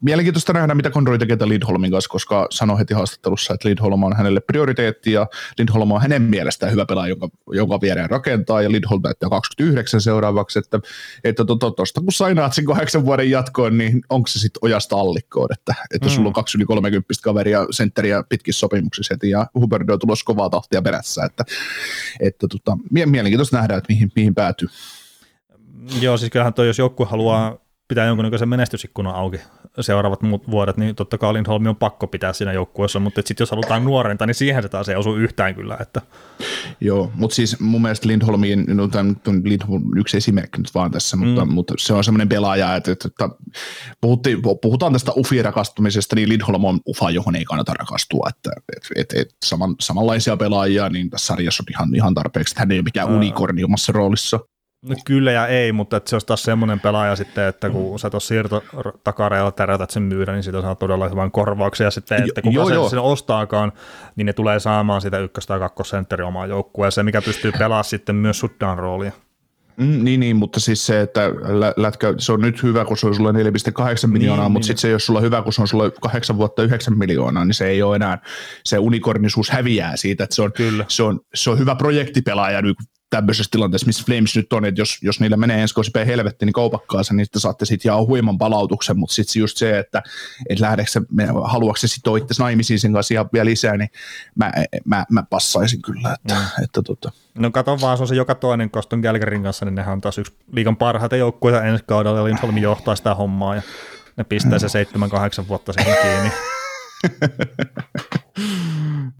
mielenkiintoista nähdä, mitä Conroy tekee Lindholmin kanssa, koska sanoi heti haastattelussa, että Lindholm on hänelle prioriteetti ja Lindholm on hänen mielestään hyvä pelaaja, jonka, jonka viereen rakentaa ja Lindholm täyttää 29 seuraavaksi, että että tuosta to, to, kun sainaat sen kahdeksan vuoden jatkoon, niin onko se sitten ojasta allikkoon, että, että mm. sulla on kaksi yli 30 kaveria sentteriä pitkissä sopimuksissa heti ja Huberdo on tulossa kovaa tahtia perässä, että, että tota, mielenkiintoista nähdä, että mihin, mihin päätyy. Joo, siis kyllähän toi, jos joku haluaa pitää jonkunnäköisen menestysikkunan auki seuraavat muut vuodet, niin totta kai Lindholm on pakko pitää siinä joukkueessa, mutta sitten jos halutaan nuorenta, niin siihen se taas ei osu yhtään kyllä. Että. Joo, mutta siis mun mielestä Lindholmiin, no tämä on Lindholm yksi esimerkki nyt vaan tässä, mutta, mm. mutta se on semmoinen pelaaja, että, että, että puhuttiin, puhutaan tästä ufien rakastumisesta, niin Lindholm on ufa, johon ei kannata rakastua, että että että, että saman, samanlaisia pelaajia, niin tässä sarjassa on ihan, ihan tarpeeksi, että hän ei ole mikään unikorni omassa roolissa. No kyllä ja ei, mutta että se olisi taas semmoinen pelaaja sitten, että kun sä tuossa siirtotakareilla tärätät sen myydä, niin siitä saa todella hyvän korvauksen. Ja sitten, että kuka sen, sen ostaakaan, niin ne tulee saamaan sitä ykkös- tai kakkosentteri omaan joukkueeseen, mikä pystyy pelaamaan sitten myös shutdown roolia. Mm, niin, niin, mutta siis se, että lätkä, se on nyt hyvä, kun se on sulla 4,8 miljoonaa, niin, mutta niin. sitten se, jos sulla on hyvä, kun se on sulla 8 vuotta 9 miljoonaa, niin se ei ole enää, se unikornisuus häviää siitä, että se on, Kyllä. Se on, se on hyvä projektipelaaja nyt tämmöisessä tilanteessa, missä Flames nyt on, että jos, jos niillä menee ensi kausi helvetti, niin kaupakkaansa, niin sitten saatte sitten jaa huiman palautuksen, mutta sitten just se, että et lähdekö se, haluatko se sitten itse naimisiin sen kanssa ihan vielä lisää, niin mä, mä, mä passaisin kyllä. Että, mm. että, tota. No kato vaan, se on se joka toinen Koston Gälgerin kanssa, niin nehän on taas yksi liikan parhaita joukkueita ensi kaudella, ja Lindholm johtaa sitä hommaa, ja ne pistää se 7-8 vuotta siihen kiinni.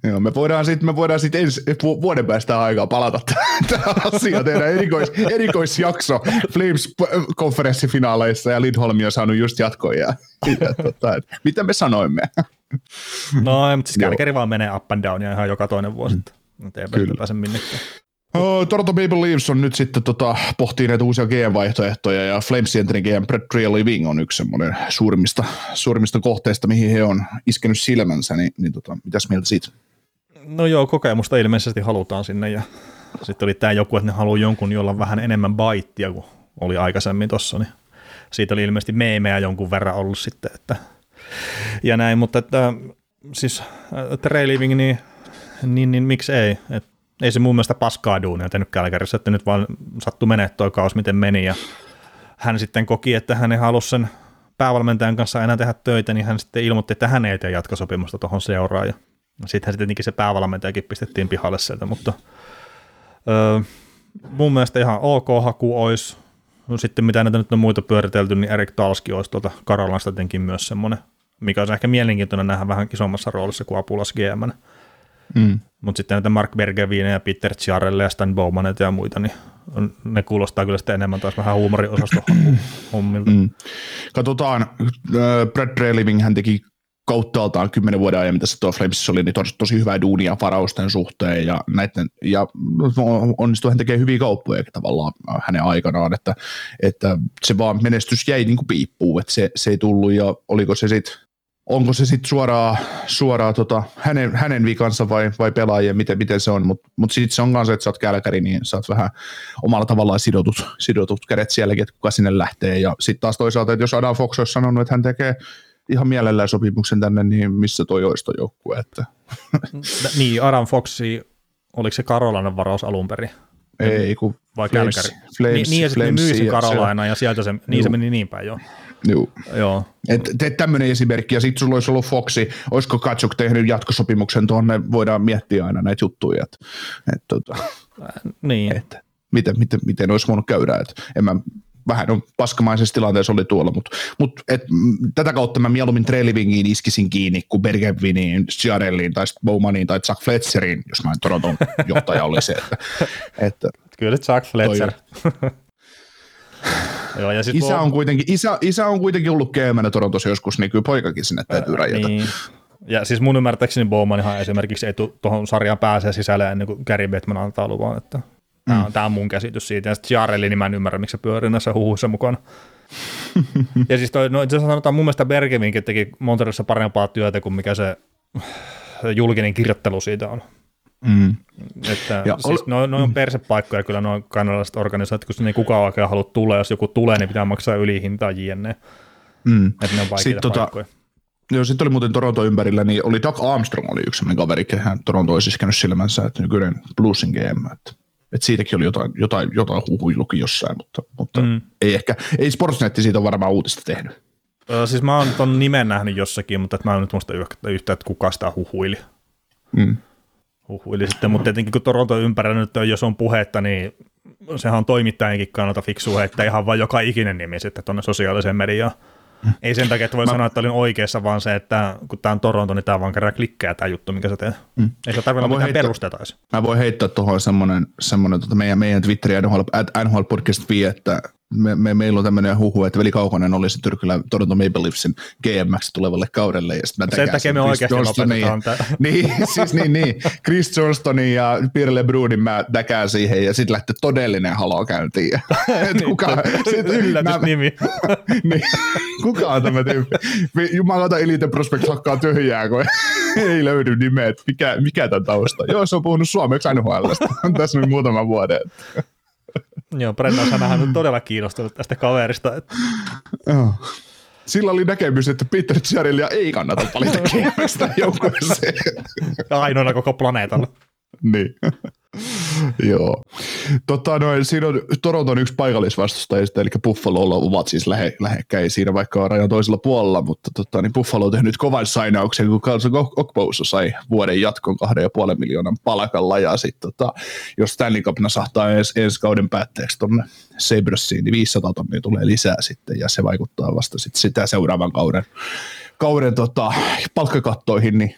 Joo, me voidaan sitten me voidaan sit ensi vuoden päästä aikaa palata tähän asiaan, tehdä erikois, erikoisjakso Flames-konferenssifinaaleissa ja Lindholm on saanut just jatkoja. Ja, ja tota, mitä me sanoimme? No, mutta siis vaan menee up and down ja ihan joka toinen vuosi. Mm. Ei pääse minnekään. Toronto Maple Leafs on nyt sitten tota, pohtii näitä uusia GM-vaihtoehtoja ja Flames entinen GM Brett Living on yksi semmoinen suurimmista, suurimmista kohteista, mihin he on iskenyt silmänsä, niin, niin tota, mitäs mieltä siitä? No joo, kokemusta ilmeisesti halutaan sinne ja sitten oli tämä joku, että ne haluaa jonkun, jolla on vähän enemmän baittia kuin oli aikaisemmin tuossa, niin siitä oli ilmeisesti meemejä jonkun verran ollut sitten, että ja näin, mutta että siis äh, Trey Living, niin, niin, niin miksi ei, että ei se mun mielestä paskaa duunia tehnyt Kälkärissä, että nyt vaan sattui menee toi kaus, miten meni, ja hän sitten koki, että hän ei halua sen päävalmentajan kanssa enää tehdä töitä, niin hän sitten ilmoitti, että hän ei tee jatkosopimusta tuohon seuraan, ja sittenhän sitten tietenkin se päävalmentajakin pistettiin pihalle sieltä, mutta öö, mun mielestä ihan ok haku olisi, no sitten mitä näitä nyt on muita pyöritelty, niin Erik Talski olisi tuolta Karolasta tietenkin myös semmoinen, mikä olisi ehkä mielenkiintoinen nähdä vähän isommassa roolissa kuin apulas GM. Mm. Mutta sitten näitä Mark Bergevine ja Peter Chiarelle ja Stan Bowmanet ja muita, niin ne kuulostaa kyllä sitten enemmän taas vähän huumoriosasta hommilta. Mm. Katsotaan, äh, Brad Reliving hän teki kauttaaltaan kymmenen vuoden ajan, mitä se tuo Flamesissa oli, niin tosi, tosi hyvää duunia varausten suhteen ja, näiden, ja onnistui hän tekee hyviä kauppoja tavallaan hänen aikanaan, että, että se vaan menestys jäi niin kuin piippuun, että se, se ei tullut ja oliko se sitten onko se sitten suoraan, suoraan tota, hänen, hänen vikansa vai, vai pelaajien, miten, miten se on, mutta mut sitten se on kanssa, että sä oot kälkäri, niin sä oot vähän omalla tavallaan sidotut, sidotut kädet sielläkin, että kuka sinne lähtee, ja sitten taas toisaalta, että jos Adam Fox olisi sanonut, että hän tekee ihan mielellään sopimuksen tänne, niin missä toi olisi toi joukkue, että. niin, Adam Foxi, oliko se Karolainen varaus alun perin? Ei, kun Vai Flames, Flames, niin, niin, ja sitten myi Karolaina, ja sieltä se, niin se meni niin päin, joo. Joo. Joo. Et, teet tämmöinen esimerkki, ja sitten sulla olisi ollut Foxi, olisiko Katsuk tehnyt jatkosopimuksen tuonne, voidaan miettiä aina näitä juttuja, että et, tota, niin. et, miten, miten, miten olisi voinut käydä, että en mä vähän on paskamaisessa tilanteessa oli tuolla, mutta mut, et, tätä kautta mä mieluummin Trelivingiin iskisin kiinni kuin Bergeviniin, Sjarelliin tai Bowmaniin tai Chuck Fletcheriin, jos mä Toronton johtaja oli se. Että, että Kyllä Chuck Fletcher. Joo, ja sit isä, on kuitenkin, isä, isä on kuitenkin ollut keemänä Torontossa joskus, niin kyllä poikakin sinne täytyy äh, rajata. Niin. Ja siis mun ymmärtääkseni ihan esimerkiksi ei tuohon sarjaan pääse sisälle ennen kuin Gary Bettman antaa luvan, että tämä on, mm. on mun käsitys siitä. Ja sitten Jarelli, niin mä en ymmärrä, miksi se pyörii näissä huhuissa mukana. ja siis toi, no itse asiassa sanotaan mun mielestä Bergevinkin teki Montrealissa parempaa työtä kuin mikä se julkinen kirjoittelu siitä on. Mm. Että ja siis ol... noin, noin on persepaikkoja kyllä noin kanadalaiset organisaatiot, kun sinne ei kukaan oikein halua tulla, jos joku tulee, niin pitää maksaa ylihintaa jne. Mm. Että ne on vaikeita Sitten, tota, paikkoja. Tota, joo, sitten oli muuten Toronto ympärillä, niin oli Doug Armstrong oli yksi sellainen kaveri, hän Toronto olisi iskenyt silmänsä, että nykyinen Bluesin GM, että, että siitäkin oli jotain, jotain, jotain huhuilukin jossain, mutta, mutta mm. ei ehkä, ei Sportsnetti siitä ole varmaan uutista tehnyt. Öö, siis mä oon ton nimen nähnyt jossakin, mutta mä en nyt muista yhtä, että kuka sitä huhuili. Mm huhuili sitten, mutta tietenkin kun Toronto ympärillä nyt jos on puhetta, niin sehän on toimittajienkin kannalta fiksua, että ihan vain joka ikinen nimi sitten tuonne sosiaaliseen mediaan. Ei sen takia, että voi mä... sanoa, että olin oikeassa, vaan se, että kun tämä on Toronto, niin tämä vaan kerran klikkää tämä juttu, mikä sä teet. Mm. Ei se tarvitse mitään heittää, perusteita. Mä voin heittää tuohon semmoinen, semmoinen tota meidän, meidän Twitterin NHL, NHL Podcast että me, me, meillä on tämmöinen huhu, että Veli Kaukonen olisi Tyrkylä Toronto Maple Leafsin GMX tulevalle kaudelle. Ja mä Sen takia me oikeasti lopetetaan tämä. niin, siis niin, niin. Chris Johnstonin ja Pierre LeBrunin mä täkään siihen ja sitten lähtee todellinen halo käyntiin. niin, kuka, sit, Yllätysnimi. niin, kuka on tämä tyyppi? Jumalata Elite Prospect hakkaa tyhjää, kun ei löydy nimeä, mikä, mikä tämän tausta. Joo, se on puhunut suomeksi NHLstä. tässä nyt muutama vuoden. Joo, Brennan sanahan on todella kiinnostunut tästä kaverista. Että... Joo. Sillä oli näkemys, että Peter Chiarillia ei kannata valita kiinnostaa joukkueeseen. Ainoana koko planeetalla. niin. Joo. Tota, noin, siinä on Toronton yksi paikallisvastustajista, eli Buffalo ovat siis lähe, lähekkäin siinä, vaikka on rajan toisella puolella, mutta tota, niin Buffalo on tehnyt kovan sainauksen, kun Carlson Okpousu sai vuoden jatkon kahden ja puolen miljoonan palkalla, ja sitten tota, jos Stanley Cup nasahtaa ensi, ensi kauden päätteeksi tuonne Sabresiin, niin 500 tonnia tulee lisää sitten, ja se vaikuttaa vasta sit sitä seuraavan kauden, kauden tota, palkkakattoihin, niin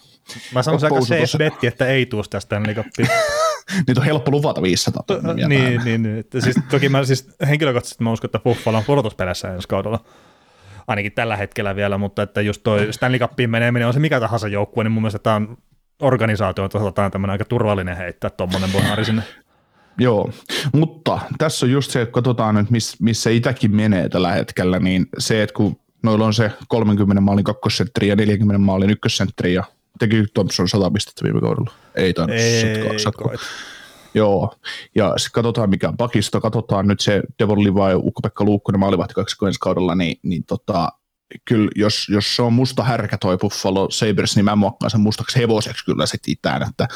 Mä sanoisin aika safe betti, että ei tuosta tästä Stanley Cupia. niitä on helppo luvata 500 tonnia. Niin, niin, niin. Siis, toki mä siis henkilökohtaisesti mä uskon, että Buffalo on pudotuspeleissä ensi kaudella. Ainakin tällä hetkellä vielä, mutta että just toi Stanley Cupiin meneminen on se mikä tahansa joukkue, niin mun mielestä tämä on organisaation tasolta tämmöinen aika turvallinen heittää tuommoinen bonari sinne. Joo, mutta tässä on just se, että katsotaan nyt, miss, missä Itäkin menee tällä hetkellä, niin se, että kun noilla on se 30 maalin kakkosentteri ja 40 maalin ykkössentteri ja teki Thompson 100 pistettä viime kaudella. Ei tainnut Ei, satko. Joo, ja katsotaan mikä on pakisto, katsotaan nyt se Devon Liva ja Ukko-Pekka Luukkonen maalivahti ensi kaudella, niin, niin tota, kyllä jos, jos se on musta härkä toi Buffalo Sabres, niin mä muokkaan sen mustaksi hevoseksi kyllä sit itään, että,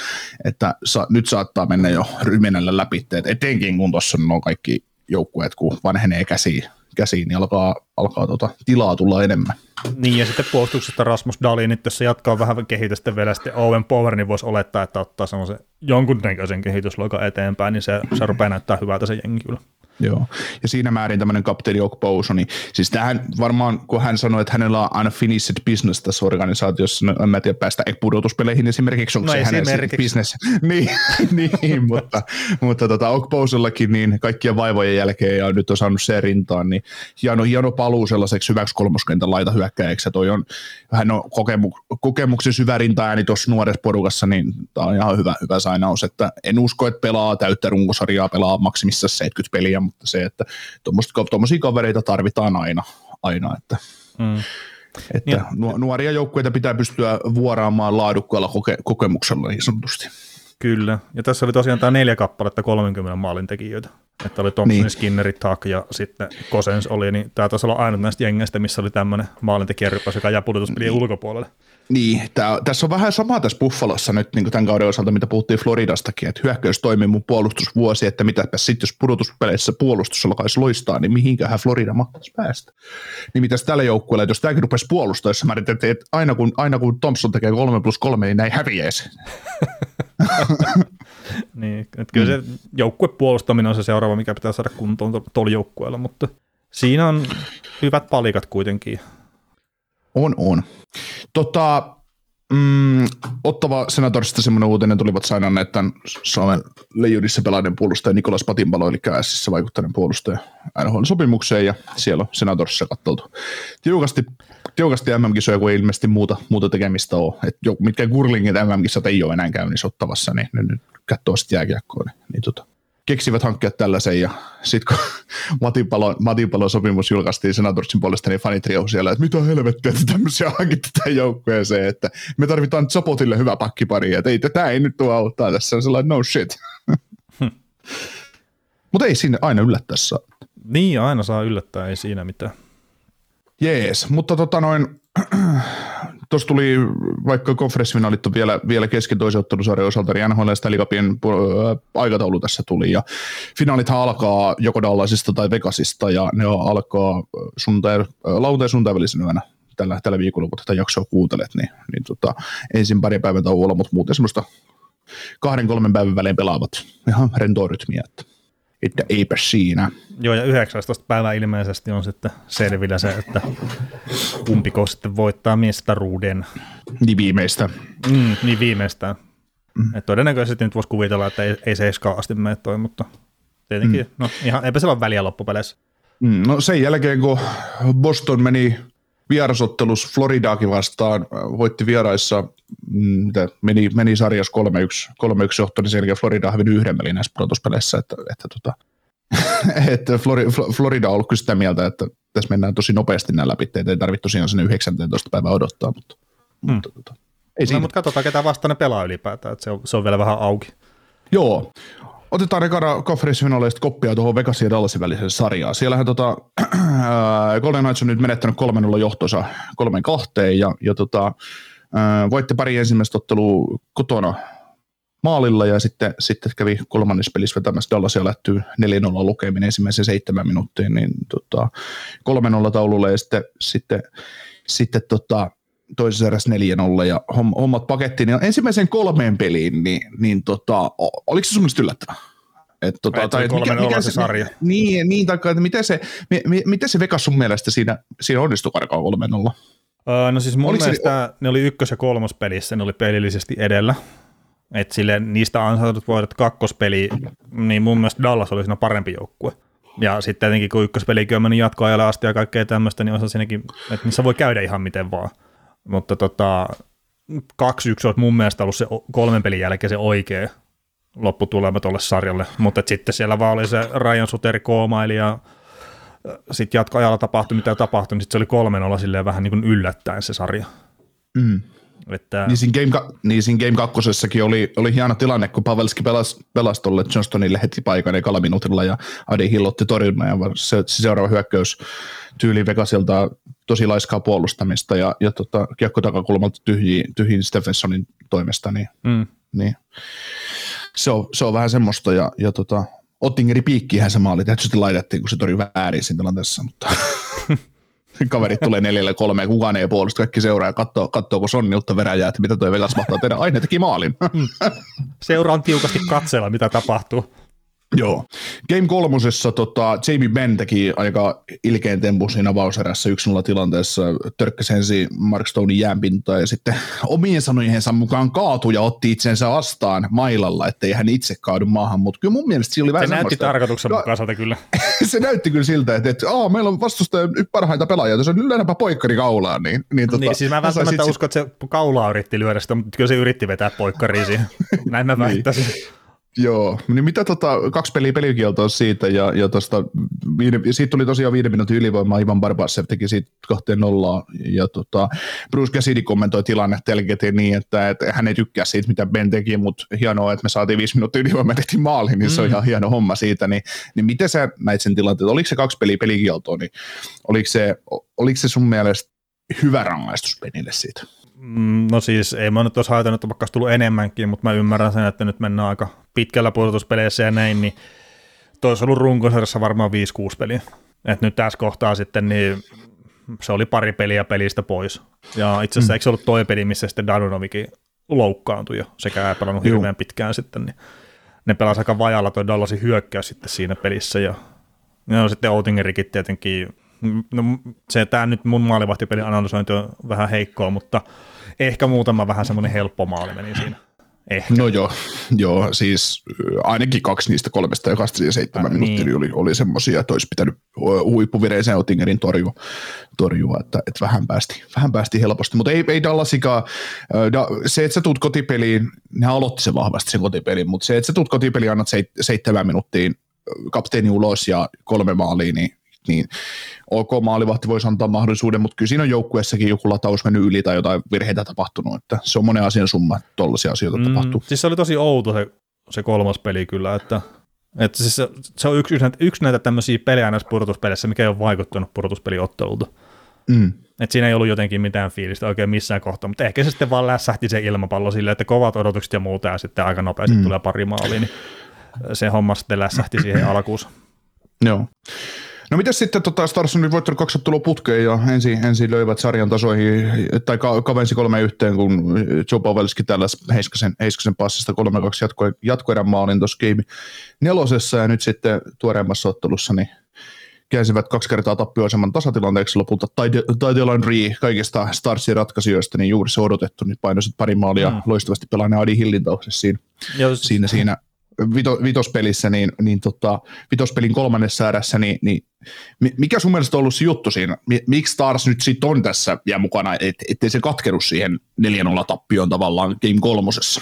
että sa, nyt saattaa mennä jo ryminällä läpi, että etenkin kun tuossa on kaikki joukkueet, kun vanhenee käsiin, käsiin niin alkaa, alkaa tota, tilaa tulla enemmän. Niin, ja sitten puolustuksesta Rasmus Dahlin, nyt jos se jatkaa vähän kehitystä vielä sitten Owen Power, niin voisi olettaa, että ottaa semmoisen jonkunnäköisen kehitysloikan eteenpäin, niin se, se rupeaa näyttää hyvältä se jengi kyllä. Joo, ja siinä määrin tämmöinen kapteeni Okpouso, niin siis tähän varmaan, kun hän sanoi, että hänellä on unfinished business tässä organisaatiossa, no en mä tiedä päästä pudotuspeleihin esimerkiksi, onko no se hänen business, niin, niin, mutta, mutta tota, Okpousollakin niin kaikkien vaivojen jälkeen ja nyt on saanut se rintaan, niin hieno, hieno paluu sellaiseksi hyväksi kolmoskentän laita hyökkäjäksi, toi on, hän on kokemu, kokemuksen syvä rinta-ääni tuossa nuoressa porukassa, niin tämä on ihan hyvä, hyvä sainaus, että en usko, että pelaa täyttä runkosarjaa, pelaa maksimissa 70 peliä, mutta se, että tuommoisia kavereita tarvitaan aina, aina että, mm. että ja, nuoria joukkueita pitää pystyä vuoraamaan laadukkaalla koke, kokemuksella niin sanotusti. Kyllä, ja tässä oli tosiaan tämä neljä kappaletta 30 maalin tekijöitä. Että oli Thompson, niin. Skinneri, Tak ja sitten Kosens oli, niin tämä taisi olla ainut näistä jengeistä, missä oli tämmöinen maalintekijäryppäs, joka jää pudotuspelien niin. ulkopuolelle. Niin, tää, tässä on vähän sama tässä Buffalossa nyt niin tämän kauden osalta, mitä puhuttiin Floridastakin, että hyökkäys toimii mun puolustusvuosi, että mitäpä sitten jos pudotuspeleissä puolustus alkaisi loistaa, niin mihinkähän Florida mahtaisi päästä. Niin mitäs tällä joukkueella, että jos tämäkin rupesi puolustaessa, mä että aina kun, aina kun Thompson tekee 3 plus 3, niin näin häviäisi. niin, että kyllä se joukkuepuolustaminen on se seuraava, mikä pitää saada kuntoon tuolla joukkueella, mutta siinä on hyvät palikat kuitenkin. On, on. Tota, mm, Ottava Senatorsista semmoinen uutinen tulivat sainanneet tämän Suomen leijudissa pelainen puolustaja Nikolas Patinpalo, eli Ässissä vaikuttaneen puolustaja NHL-sopimukseen, ja siellä on Senatorsissa katteltu tiukasti, tiukasti MM-kisoja, kun ei ilmeisesti muuta, muuta tekemistä ole. Et jo, mitkä Gurlingit MM-kisat ei ole enää käynnissä Ottavassa, niin ne nyt katsoo sitten jääkiekkoa, niin, niin tota, keksivät hankkia tällaisen ja sitten kun Matipalo, Matipalon sopimus julkaistiin Senatorsin puolesta, niin fanit siellä, että mitä helvettiä, että tämmöisiä hankitte tähän joukkueeseen, että me tarvitaan Zapotille hyvä pakkipari, että ei, tämä ei nyt tuo auttaa tässä, on sellainen no shit. Hmm. Mutta ei siinä aina yllättää saa. Niin, aina saa yllättää, ei siinä mitään. Jees, mutta tota noin, tuossa tuli, vaikka konferenssifinaalit on vielä, vielä kesken toisen ottelusarjan osalta, niin NHL ja Stanley äh, aikataulu tässä tuli, ja finaalithan alkaa joko Dallasista tai Vegasista, ja ne alkaa sunnuntai, äh, lauantai sunnuntai välisenä yönä tällä, tällä viikolla, kun tätä jaksoa kuuntelet, niin, niin tota, ensin pari päivän tauolla, mutta muuten semmoista kahden kolmen päivän välein pelaavat ihan rentoa rytmiä. Että että eipä siinä. Joo, ja 19. päivä ilmeisesti on sitten selvillä se, että kumpiko sitten voittaa mestaruuden. Niin viimeistä. Mm, niin viimeistään. Mm. Et todennäköisesti nyt voisi kuvitella, että ei, ei se asti mene toi, mutta tietenkin, mm. no ihan, eipä sillä ole väliä loppupeleissä. Mm, no sen jälkeen, kun Boston meni vierasottelus Floridaakin vastaan, voitti vieraissa, mm, meni, meni sarjassa 3-1, 3-1 johto, niin sen jälkeen Florida hävinnyt yhden pelin näissä pudotuspeleissä, että, että, tota, että Florida, Florida on ollut kyllä sitä mieltä, että tässä mennään tosi nopeasti nämä läpi, että ei tarvitse tosiaan sinne 19 päivää odottaa, mutta, mm. mutta tota, ei no, mutta katsotaan, ketä vastaan ne pelaa ylipäätään, että se on, se on vielä vähän auki. Joo, Otetaan ekana konferenssifinaaleista koppia tuohon Vegasin ja Dallasin väliseen sarjaan. Siellähän tota, Golden Knights on nyt menettänyt 3-0 johtonsa kolmen kahteen ja, ja tota, voitte pari ensimmäistä ottelua kotona maalilla ja sitten, sitten kävi kolmannessa pelissä vetämässä Dallasia lähtyy 4-0 lukeminen ensimmäisen seitsemän minuuttiin, niin tota, 3-0 taululle ja sitten, sitten, sitten tota, toisessa erässä 4-0 ja hommat pakettiin. Ja ensimmäisen kolmeen peliin, niin, niin tota, oliko se sun mielestä yllättävää? Et, tota, et tai mikä, mikä se, sarja. Niin, niin taikka, että miten se, mi, miten se Vegas sun mielestä siinä, siinä onnistui karkaa 3-0? Öö, no siis mun Oliko mielestä se... ne oli ykkös- ja kolmos pelissä, ne oli pelillisesti edellä. Et sille, niistä ansaitut voidat kakkospeli, niin mun mielestä Dallas oli siinä parempi joukkue. Ja sitten tietenkin kun ykköspelikin on mennyt jatkoajalle asti ja kaikkea tämmöistä, niin osa siinäkin, että niissä voi käydä ihan miten vaan. Mutta tota, 2-1 on mun mielestä ollut se kolmen pelin jälkeen se oikea lopputulema tuolle sarjalle, mutta sitten siellä vaan oli se Ryan Suteri koomaili ja sitten jatkoajalla tapahtui mitä tapahtui, niin sitten se oli kolmen olla silleen vähän niin kuin yllättäen se sarja. Mm. Että... Niin, siinä game, niin siinä game kakkosessakin oli, oli hieno tilanne, kun Pavelski pelasi, pelasi tuolle Johnstonille heti paikan ekalla minuutilla ja Adi hillotti torjunnan ja se, se seuraava hyökkäys tyyli Vegasilta tosi laiskaa puolustamista ja, ja tota, kiekko takakulmalta tyhjiin, tyhjiin Stephensonin toimesta, niin, mm. niin se, on, se on vähän semmoista ja, ja tota, Ottingeri piikkihän se maali tietysti laitettiin, kun se tori väärin siinä tilanteessa, mutta kaverit tulee neljälle kolmeen, kukaan ei puolusta, kaikki seuraa ja katsoo, katsoo kun Sonnilta veräjää, että mitä tuo Vegas mahtaa tehdä, aina teki maalin. Seuraan tiukasti katsella, mitä tapahtuu. Joo. Game kolmosessa tota, Jamie Benn teki aika ilkeän tempun siinä avauserässä 1-0 tilanteessa, törkkäsi ensin Mark Stonein jäänpintaan ja sitten omien sanojensa mukaan kaatui ja otti itsensä astaan mailalla, ettei hän itse kaadu maahan, mutta kyllä mun mielestä siinä oli vähän Se näytti tarkoituksen mukaiselta kyllä. se näytti kyllä siltä, että, että aa, meillä on vastustaja parhaita pelaajia, se on yleensä poikkari kaulaan. Niin, niin, tota, niin siis mä välttämättä uskon, että se kaulaa yritti lyödä sitä, mutta kyllä se yritti vetää poikkariin Näin mä niin. väittäisin. niin. Joo, niin mitä tota, kaksi peliä pelikieltoa siitä, ja, ja tosta, viide, siitä tuli tosiaan viiden minuutin ylivoimaa, Ivan Barbasev teki siitä kahteen nollaa, ja tota, Bruce Cassidy kommentoi tilannetta jälkikäteen niin, että, että hän ei tykkää siitä, mitä Ben teki, mutta hienoa, että me saatiin viisi minuuttia ylivoimaa, tehtiin maaliin, niin se on mm. ihan hieno homma siitä, niin, niin miten sä näit sen tilanteen, oliko se kaksi peliä pelikieltoa, niin oliko se, oliko se sun mielestä hyvä rangaistus Benille siitä? Mm, no siis ei mä nyt olisi että vaikka olisi tullut enemmänkin, mutta mä ymmärrän sen, että nyt mennään aika pitkällä pudotuspeleissä ja näin, niin toi olisi ollut runkosarjassa varmaan 5-6 peliä. Et nyt tässä kohtaa sitten niin se oli pari peliä pelistä pois. Ja itse asiassa mm. eikö se ollut toi peli, missä sitten Danunovikin loukkaantui jo, sekä ei pelannut Juh. hirveän pitkään sitten, niin ne pelasi aika vajalla toi Dallasin hyökkäys sitten siinä pelissä, ja, ja sitten Outingerikin tietenkin, no se tämä nyt mun maalivahtipelin analysointi on vähän heikkoa, mutta ehkä muutama vähän semmoinen helppo maali meni siinä. Ehkä. No joo, joo, siis ainakin kaksi niistä kolmesta ja ja seitsemän äh, minuuttia niin. oli, oli semmoisia, että olisi pitänyt huippuvireisen Otingerin torjua, torjua että, että vähän, päästi, vähän päästi helposti, mutta ei, ei Dallasikaan, se, että sä tuut kotipeliin, ne aloitti se vahvasti sen kotipelin, mutta se, että sä tuut kotipeliin, annat seitsemän minuuttiin kapteeni ulos ja kolme maalia, niin niin ok, maalivahti voisi antaa mahdollisuuden, mutta kyllä siinä on joukkueessakin joku lataus mennyt yli tai jotain virheitä tapahtunut, että se on monen asian summa, että tollaisia asioita mm, tapahtuu. Siis se oli tosi outo se, se kolmas peli kyllä, että, että siis se, se on yksi, yksi näitä tämmöisiä pelejä näissä pudotuspeleissä, mikä ei ole vaikuttanut pudotuspeliottelulta. Mm. Et siinä ei ollut jotenkin mitään fiilistä oikein missään kohtaa, mutta ehkä se sitten vaan lässähti se ilmapallo silleen, että kovat odotukset ja muuta, ja sitten aika nopeasti mm. tulee pari maalia, niin se homma sitten lässähti siihen alkuun. Joo. No miten sitten tota Stars on nyt voittanut kaksi ottelua putkeen ja ensin, ensin löivät sarjan tasoihin, tai ka- kavensi kolme yhteen, kun Joe Pavelski tällä Heiskasen, Heiskasen passista 3-2 jatko, jatkoerän maalin tuossa game nelosessa, ja nyt sitten tuoreemmassa ottelussa niin käänsivät kaksi kertaa tappioaseman tasatilanteeksi lopulta. Tide Landry kaikista Starsin ratkaisijoista, niin juuri se odotettu, niin painoisit pari maalia mm. loistavasti pelaajan Adi Hillin siinä, siinä, siinä vito, vitospelissä, niin, niin tota, vitospelin kolmannessa erässä, niin, niin mikä sun mielestä on ollut se juttu siinä? Miksi Stars nyt sitten on tässä ja mukana, et, ettei se katkeru siihen 4-0 tappioon tavallaan Game kolmosessa?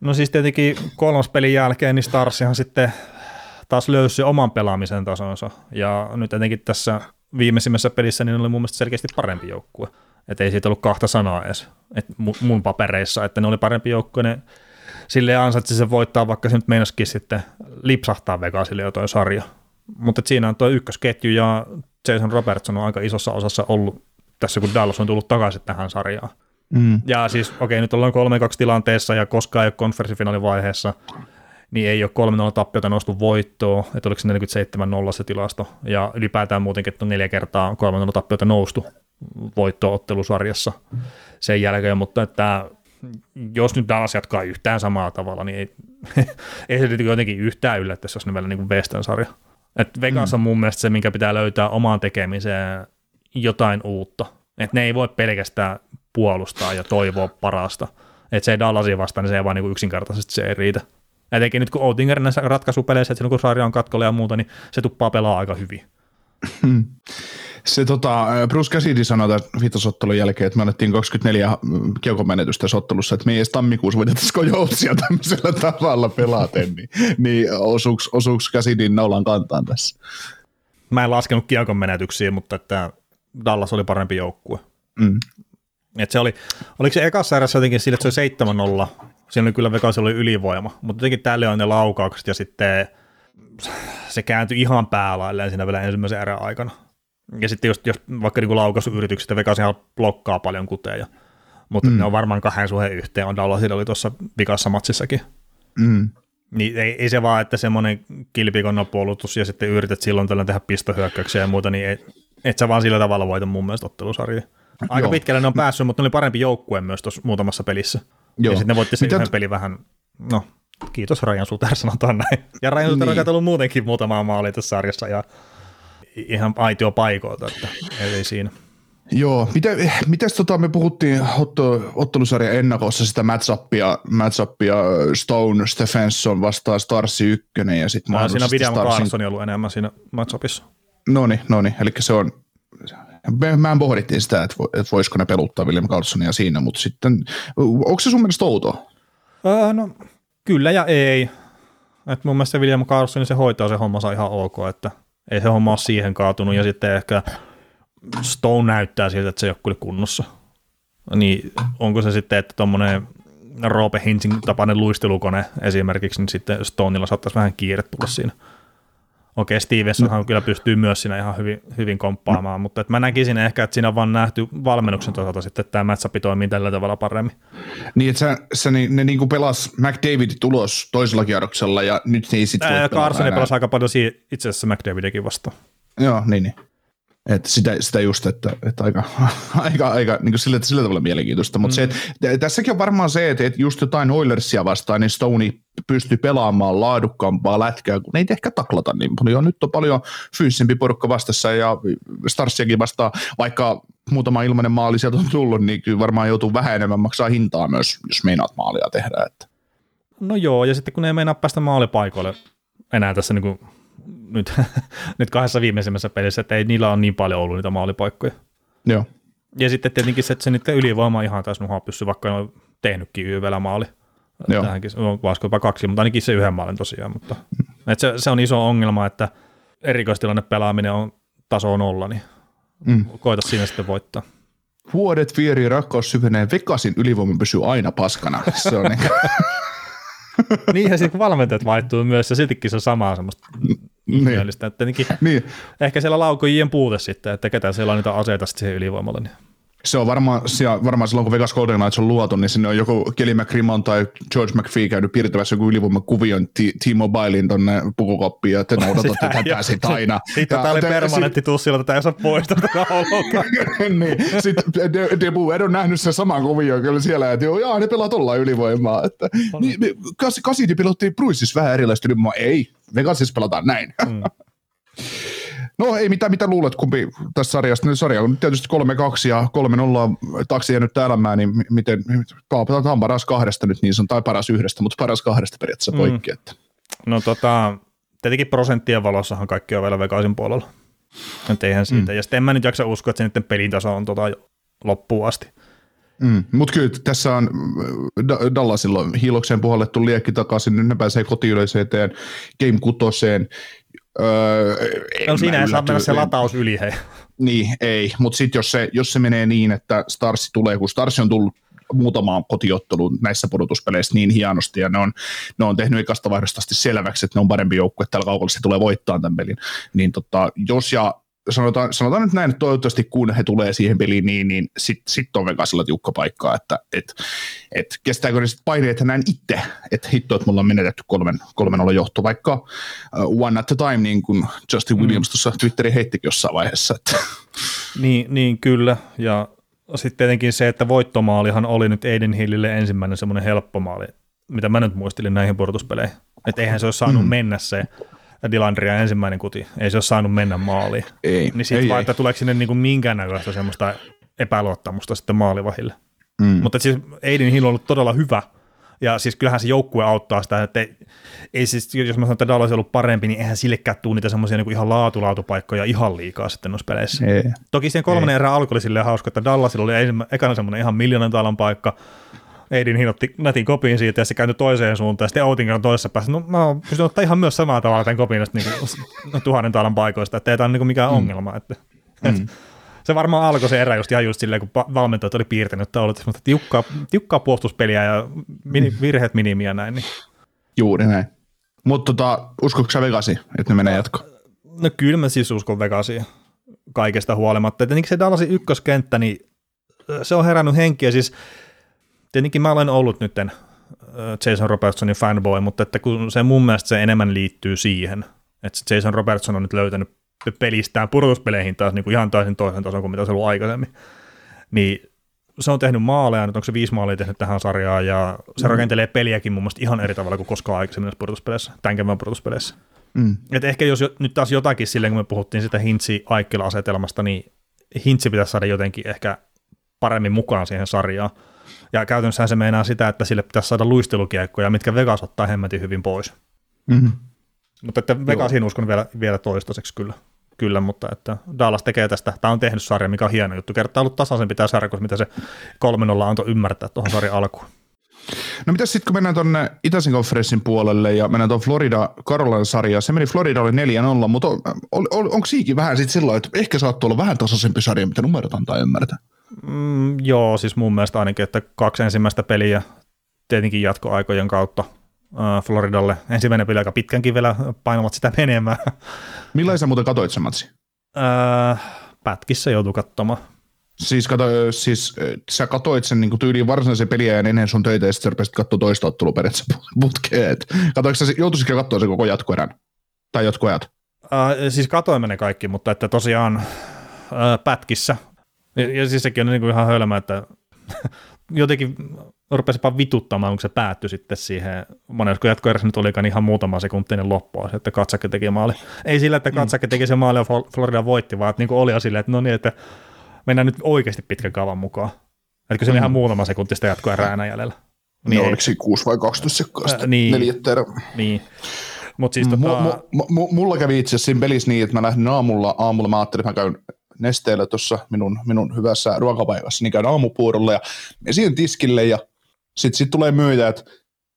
No siis tietenkin kolmospelin jälkeen niin Starsihan sitten taas löysi oman pelaamisen tasonsa ja nyt etenkin tässä viimeisimmässä pelissä niin oli mun mielestä selkeästi parempi joukkue. Että ei siitä ollut kahta sanaa edes et mun papereissa, että ne oli parempi joukkue, ne sille ansaitsi se voittaa, vaikka se nyt meinasikin sitten lipsahtaa Vegasille jo toi sarja. Mutta siinä on tuo ykkösketju ja Jason Robertson on aika isossa osassa ollut tässä, kun Dallas on tullut takaisin tähän sarjaan. Mm. Ja siis, okei, okay, nyt ollaan 3-2 tilanteessa ja koskaan ei ole konferenssifinaalivaiheessa, niin ei ole 3-0 tappiota noustu voittoa, että oliko se 47-0 se tilasto, ja ylipäätään muutenkin, että on neljä kertaa 3-0 tappiota noustu voittoottelusarjassa sen jälkeen, mutta että jos nyt Dallas jatkaa yhtään samalla tavalla, niin ei, ei se jotenkin yhtään yllättäisi, jos ne vielä niin Western sarja. Et Vegas mm. on mun mielestä se, minkä pitää löytää omaan tekemiseen jotain uutta. Et ne ei voi pelkästään puolustaa ja toivoa parasta. Että se ei Dallasia vastaan, niin se ei vaan niin yksinkertaisesti se ei riitä. Etenkin nyt kun Oettinger näissä ratkaisupeleissä, että silloin kun sarja on katkolla ja muuta, niin se tuppaa pelaa aika hyvin. Se tota, Bruce Cassidy sanoi tämän vitosottelun jälkeen, että me annettiin 24 kiekomenetystä sottelussa, että me ei edes tammikuussa voitettaisiko joutsia tämmöisellä tavalla pelaten, niin, niin osuuks, osuuks Cassidyn naulan kantaan tässä? Mä en laskenut kiekon menetyksiä, mutta että Dallas oli parempi joukkue. Mm. Et se oli, oliko se ekassa erässä jotenkin sille, että se oli 7-0, siinä oli kyllä Vegas oli ylivoima, mutta jotenkin tälle on ne laukaukset ja sitten se kääntyi ihan päälailleen siinä vielä ensimmäisen erän aikana. Ja sitten jos, jos vaikka niin laukaisuyritykset, Vegas blokkaa paljon kuteja, mutta mm. ne on varmaan kahden suheen yhteen, on Dallasilla oli tuossa vikassa matsissakin. Mm. Niin ei, ei, se vaan, että semmoinen kilpikonna puolustus ja sitten yrität silloin tällä tehdä pistohyökkäyksiä ja muuta, niin et, et sä vaan sillä tavalla voita mun mielestä ottelusarjia. Aika Joo. pitkälle ne on päässyt, mutta ne oli parempi joukkue myös tuossa muutamassa pelissä. Joo. Ja sitten ne voitti sen Mitä yhden pelin vähän, no kiitos Rajan Suter, sanotaan näin. Ja Rajan Suter niin. on tullut muutenkin muutamaa maalia tässä sarjassa ja ihan aitio paikoilta, että ei siinä. Joo, miten, mites tota, me puhuttiin otto, ottelusarjan ennakossa sitä matchappia, matchappia Stone Stephenson vastaan Starsi 1 ja sitten Siinä on William Starsin... Carlson ollut enemmän siinä matchupissa. No niin, no niin, eli se on, me, mä pohdittiin sitä, että, että voisiko ne peluttaa William Carlsonia siinä, mutta sitten, onko se sun mielestä outoa? Öö, no, kyllä ja ei. Et mun mielestä William Carlson se hoitaa se hommansa ihan ok, että ei se homma ole siihen kaatunut, ja sitten ehkä Stone näyttää siltä, että se ei ole kyllä kunnossa. Niin onko se sitten, että tuommoinen Roope Hinsin tapainen luistelukone esimerkiksi, niin sitten Stoneilla saattaisi vähän kiire tulla siinä. Okei, Stevensonhan no. kyllä pystyy myös siinä ihan hyvin, hyvin komppaamaan, no. mutta että mä näkisin ehkä, että siinä on vaan nähty valmennuksen osalta sitten, että tämä matchup toimii tällä tavalla paremmin. Niin, että sä, sä, ne, ne niin kuin pelas McDavid tulos toisella kierroksella ja nyt ne ei sitten voi Carson pelasi aika paljon itse asiassa McDavidikin vastaan. Joo, niin, niin. Että sitä, sitä just, että, että aika, aika, aika niin kuin sillä, sillä tavalla mielenkiintoista. Mutta mm. se, tässäkin on varmaan se, että, että just jotain Oilersia vastaan, niin Stoney pystyy pelaamaan laadukkaampaa lätkää, kun ei ehkä taklata niin paljon. Nyt on paljon fyysisempi porukka vastassa ja Starsiakin vastaan, vaikka muutama ilmainen maali sieltä on tullut, niin kyllä varmaan joutuu vähän enemmän maksaa hintaa myös, jos meinaat maalia tehdä. Että. No joo, ja sitten kun ei meinaa päästä maalipaikoille enää tässä niin kuin nyt, nyt kahdessa viimeisimmässä pelissä, että ei niillä ole niin paljon ollut niitä maalipaikkoja. Joo. Ja sitten tietenkin se, että se niiden ylivoima ihan taas nuhaa pyssy, vaikka ne on tehnytkin YVllä maali. Joo. Tähänkin, vasko jopa kaksi, mutta ainakin se yhden maalin tosiaan. Mutta, että se, se, on iso ongelma, että erikoistilanne pelaaminen on taso nolla, niin mm. koita siinä sitten voittaa. Vuodet vieri, rakkaus syvenee, Vegasin ylivoima pysyy aina paskana. Se on niin. Niinhän sitten valmentajat vaihtuu myös, ja siltikin se on samaa semmoista niin. Että niin. ehkä siellä laukojien puute sitten, että ketä siellä on niitä aseita siihen ylivoimalle. Niin. Se on varmaan, varmaan silloin, kun Vegas Golden Knights on luotu, niin sinne on joku Kelly McCrimmon tai George McPhee käynyt piirtävässä joku ylivoimakuvion T-Mobilein tonne pukukoppiin, ja te noudatatte tätä sitten aina. Sitten tämä oli permanentti tussilla, tätä ei osaa poistaa tätä niin, sitten Debu Ed on nähnyt sen saman kuvion kyllä siellä, että joo, jaa, ne pelaa tuolla ylivoimaa. Että, niin, kas, kasidi pelottiin Bruisissa vähän erilaista ylivoimaa. Ei, Vegasissa pelataan näin. Mm. No ei mitään, mitä luulet, kumpi tässä sarjasta. Nyt sarja on tietysti 3-2 ja 3-0 taksi jäänyt elämään, niin miten, tämä on paras kahdesta nyt niin tai paras yhdestä, mutta paras kahdesta periaatteessa mm. poikki. Että. No tota, tietenkin prosenttien valossahan kaikki on vielä Vegasin puolella. Nyt eihän siitä. Mm. Ja sitten en mä nyt jaksa uskoa, että se niiden pelintaso on tota loppuun asti. Mm, Mutta kyllä tässä on Dallasilla hiilokseen puhallettu liekki takaisin, nyt ne pääsee kotiyleiseen Game kutoseen. Öö, no siinä ei saa mennä se lataus yli, hei. Niin, ei, mutta sitten jos se, jos se menee niin, että Starsi tulee, kun Starsi on tullut muutamaan kotiotteluun näissä pudotuspeleissä niin hienosti, ja ne on, ne on tehnyt ekasta vaihdosta selväksi, että ne on parempi joukkue, että tällä kaudella se tulee voittaa tämän pelin. Niin tota, jos ja sanotaan, sanotaan nyt näin, että toivottavasti kun he tulee siihen peliin niin, niin sitten sit on Vegasilla tiukka paikka, että et, et kestääkö ne sitten paineet näin itse, että hitto, että mulla on menetetty kolmen, kolmen olla johto, vaikka uh, one at a time, niin kuin Justin mm. Williams mm. tuossa Twitterin heittikin jossain vaiheessa. Että. Niin, niin, kyllä, ja sitten tietenkin se, että voittomaalihan oli nyt Aiden Hillille ensimmäinen semmoinen helppo maali, mitä mä nyt muistelin näihin pudotuspeleihin. Että eihän se olisi saanut mm. mennä se Dilandria ensimmäinen kuti, ei se ole saanut mennä maaliin. Ei, niin sitten vaan, että tuleeko sinne niinku minkäännäköistä semmoista epäluottamusta sitten maalivahille. Mm. Mutta siis Aiden Hill on ollut todella hyvä, ja siis kyllähän se joukkue auttaa sitä, että ei, ei siis, jos mä sanon, että Dallas on ollut parempi, niin eihän sillekään tule niitä semmoisia niin ihan laatulaatupaikkoja ihan liikaa sitten noissa peleissä. Ei. Toki siihen kolmannen erään alku oli silleen hauska, että Dallasilla oli ensimmä, ekana semmoinen ihan miljoonan talan paikka, Eidin hinotti nätin kopin siitä ja se kääntyi toiseen suuntaan. Sitten Outin on toisessa päässä. No mä oon pystynyt ottaa ihan myös samaa tavalla tämän kopin niin tuhannen talan paikoista, että ei tämä ole niin mikään mm. ongelma. Että, mm. se varmaan alkoi se erä just ihan just silleen, kun valmentajat oli piirtänyt taulut, semmoista tiukkaa, tiukkaa puolustuspeliä ja mini, mm. virheet minimiä näin. Niin. Juuri näin. Mutta tota, uskotko sä Vegasi, että ne menee jatkoon? No kyllä mä siis uskon Vegasiin kaikesta huolimatta. Tietenkin se Dallasin ykköskenttä, niin se on herännyt henkiä. Siis tietenkin mä olen ollut nyt Jason Robertsonin fanboy, mutta että kun se mun mielestä se enemmän liittyy siihen, että Jason Robertson on nyt löytänyt pelistään pudotuspeleihin taas niin kuin ihan täysin toisen tason kuin mitä se ollut aikaisemmin, niin se on tehnyt maaleja, nyt onko se viisi maalia tehnyt tähän sarjaan, ja se mm. rakentelee peliäkin mun mielestä ihan eri tavalla kuin koskaan aikaisemmin näissä pudotuspeleissä, tämän kevään pudotuspeleissä. Mm. Et ehkä jos nyt taas jotakin silleen, kun me puhuttiin sitä Hintsi-Aikkila-asetelmasta, niin Hintsi pitäisi saada jotenkin ehkä paremmin mukaan siihen sarjaan, ja käytännössä se meinaa sitä, että sille pitäisi saada luistelukiekkoja, mitkä Vegas ottaa hemmetin hyvin pois. Mm-hmm. Mutta että Vegasin uskon vielä, vielä toistaiseksi kyllä. Kyllä, mutta että Dallas tekee tästä, tämä on tehnyt sarja, mikä on hieno juttu. Kertaa ollut tasaisempi tämä sarja mitä se 3-0 antoi ymmärtää tuohon sarjan alkuun. No mitä sitten kun mennään tuonne Itäisen konferenssin puolelle ja mennään tuon Florida Caroline sarja, se meni Florida oli 4-0, mutta on, on, on, onko siikin vähän sitten silloin, että ehkä saattoi olla vähän tasaisempi sarja, mitä numerot antaa ymmärtää? Mm, joo, siis mun mielestä ainakin, että kaksi ensimmäistä peliä tietenkin jatkoaikojen kautta äh, Floridalle. Ensimmäinen peli aika pitkänkin vielä painavat sitä menemään. Millaisen muuten katoit sen matsi? Äh, pätkissä joutuu katsomaan. Siis, kato, siis sä katoit sen niin tyyliin varsinaisen peliä ja ennen sun töitä ja sitten rupesit katsoa toista ottelua periaatteessa putkeen. Katoiko sä, joutuisitko katsoa sen koko jatkoerän? Tai jatkoajat? Äh, siis katoimme ne kaikki, mutta että tosiaan äh, pätkissä ja, ja siis sekin on niin kuin ihan hölmä, että jotenkin rupesipa vituttamaan, kun se päättyi sitten siihen, monesko jatkoerässä nyt olikaan ihan muutama sekuntinen loppua, että Katsakke teki maali. Ei sillä, että Katsakke teki se maali ja Florida voitti, vaan että niin oli silleen, että no niin, että mennään nyt oikeasti pitkän kaavan mukaan. Että se oli mm. ihan muutama sekunti jatkoerää enää jäljellä. Niin, no, oliko se 6 vai 12 sekkaista? Äh, niin, neljättä erä. Niin. Mut siis, tota... M- m- m- mulla kävi itse asiassa siinä pelissä niin, että mä lähdin aamulla, aamulla mä ajattelin, että mä käyn nesteellä tuossa minun, minun hyvässä ruokapaikassa, niin käyn aamupuurolla ja siihen tiskille ja sitten sit tulee myyjä, että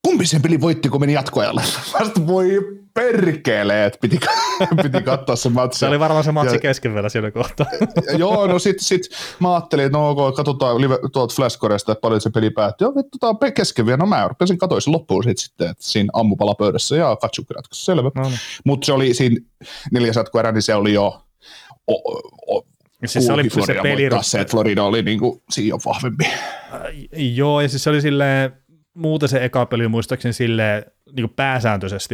kumpi sen peli voitti, kun meni jatkoajalle? Vasta voi perkele, että piti, piti katsoa se matsi. Se oli varmaan se matsi ja, kesken vielä siellä kohtaa. joo, no sit, sit mä ajattelin, että no ok, katsotaan live, tuolta Flashcoresta, että paljon se peli päättyi. Joo, vittu, tää on kesken vielä. No mä rupesin katsoin sen loppuun sit sitten, että siinä ammupalapöydässä ja katsukki Selvä. No, no. Mutta se oli siinä neljäs jatkoerä, niin se oli jo o, o, Siis se oli se peli... se, että Florida oli niin kuin, siinä vahvempi. Äh, joo, ja siis se oli silleen, muuten se eka peli muistaakseni silleen niin kuin pääsääntöisesti,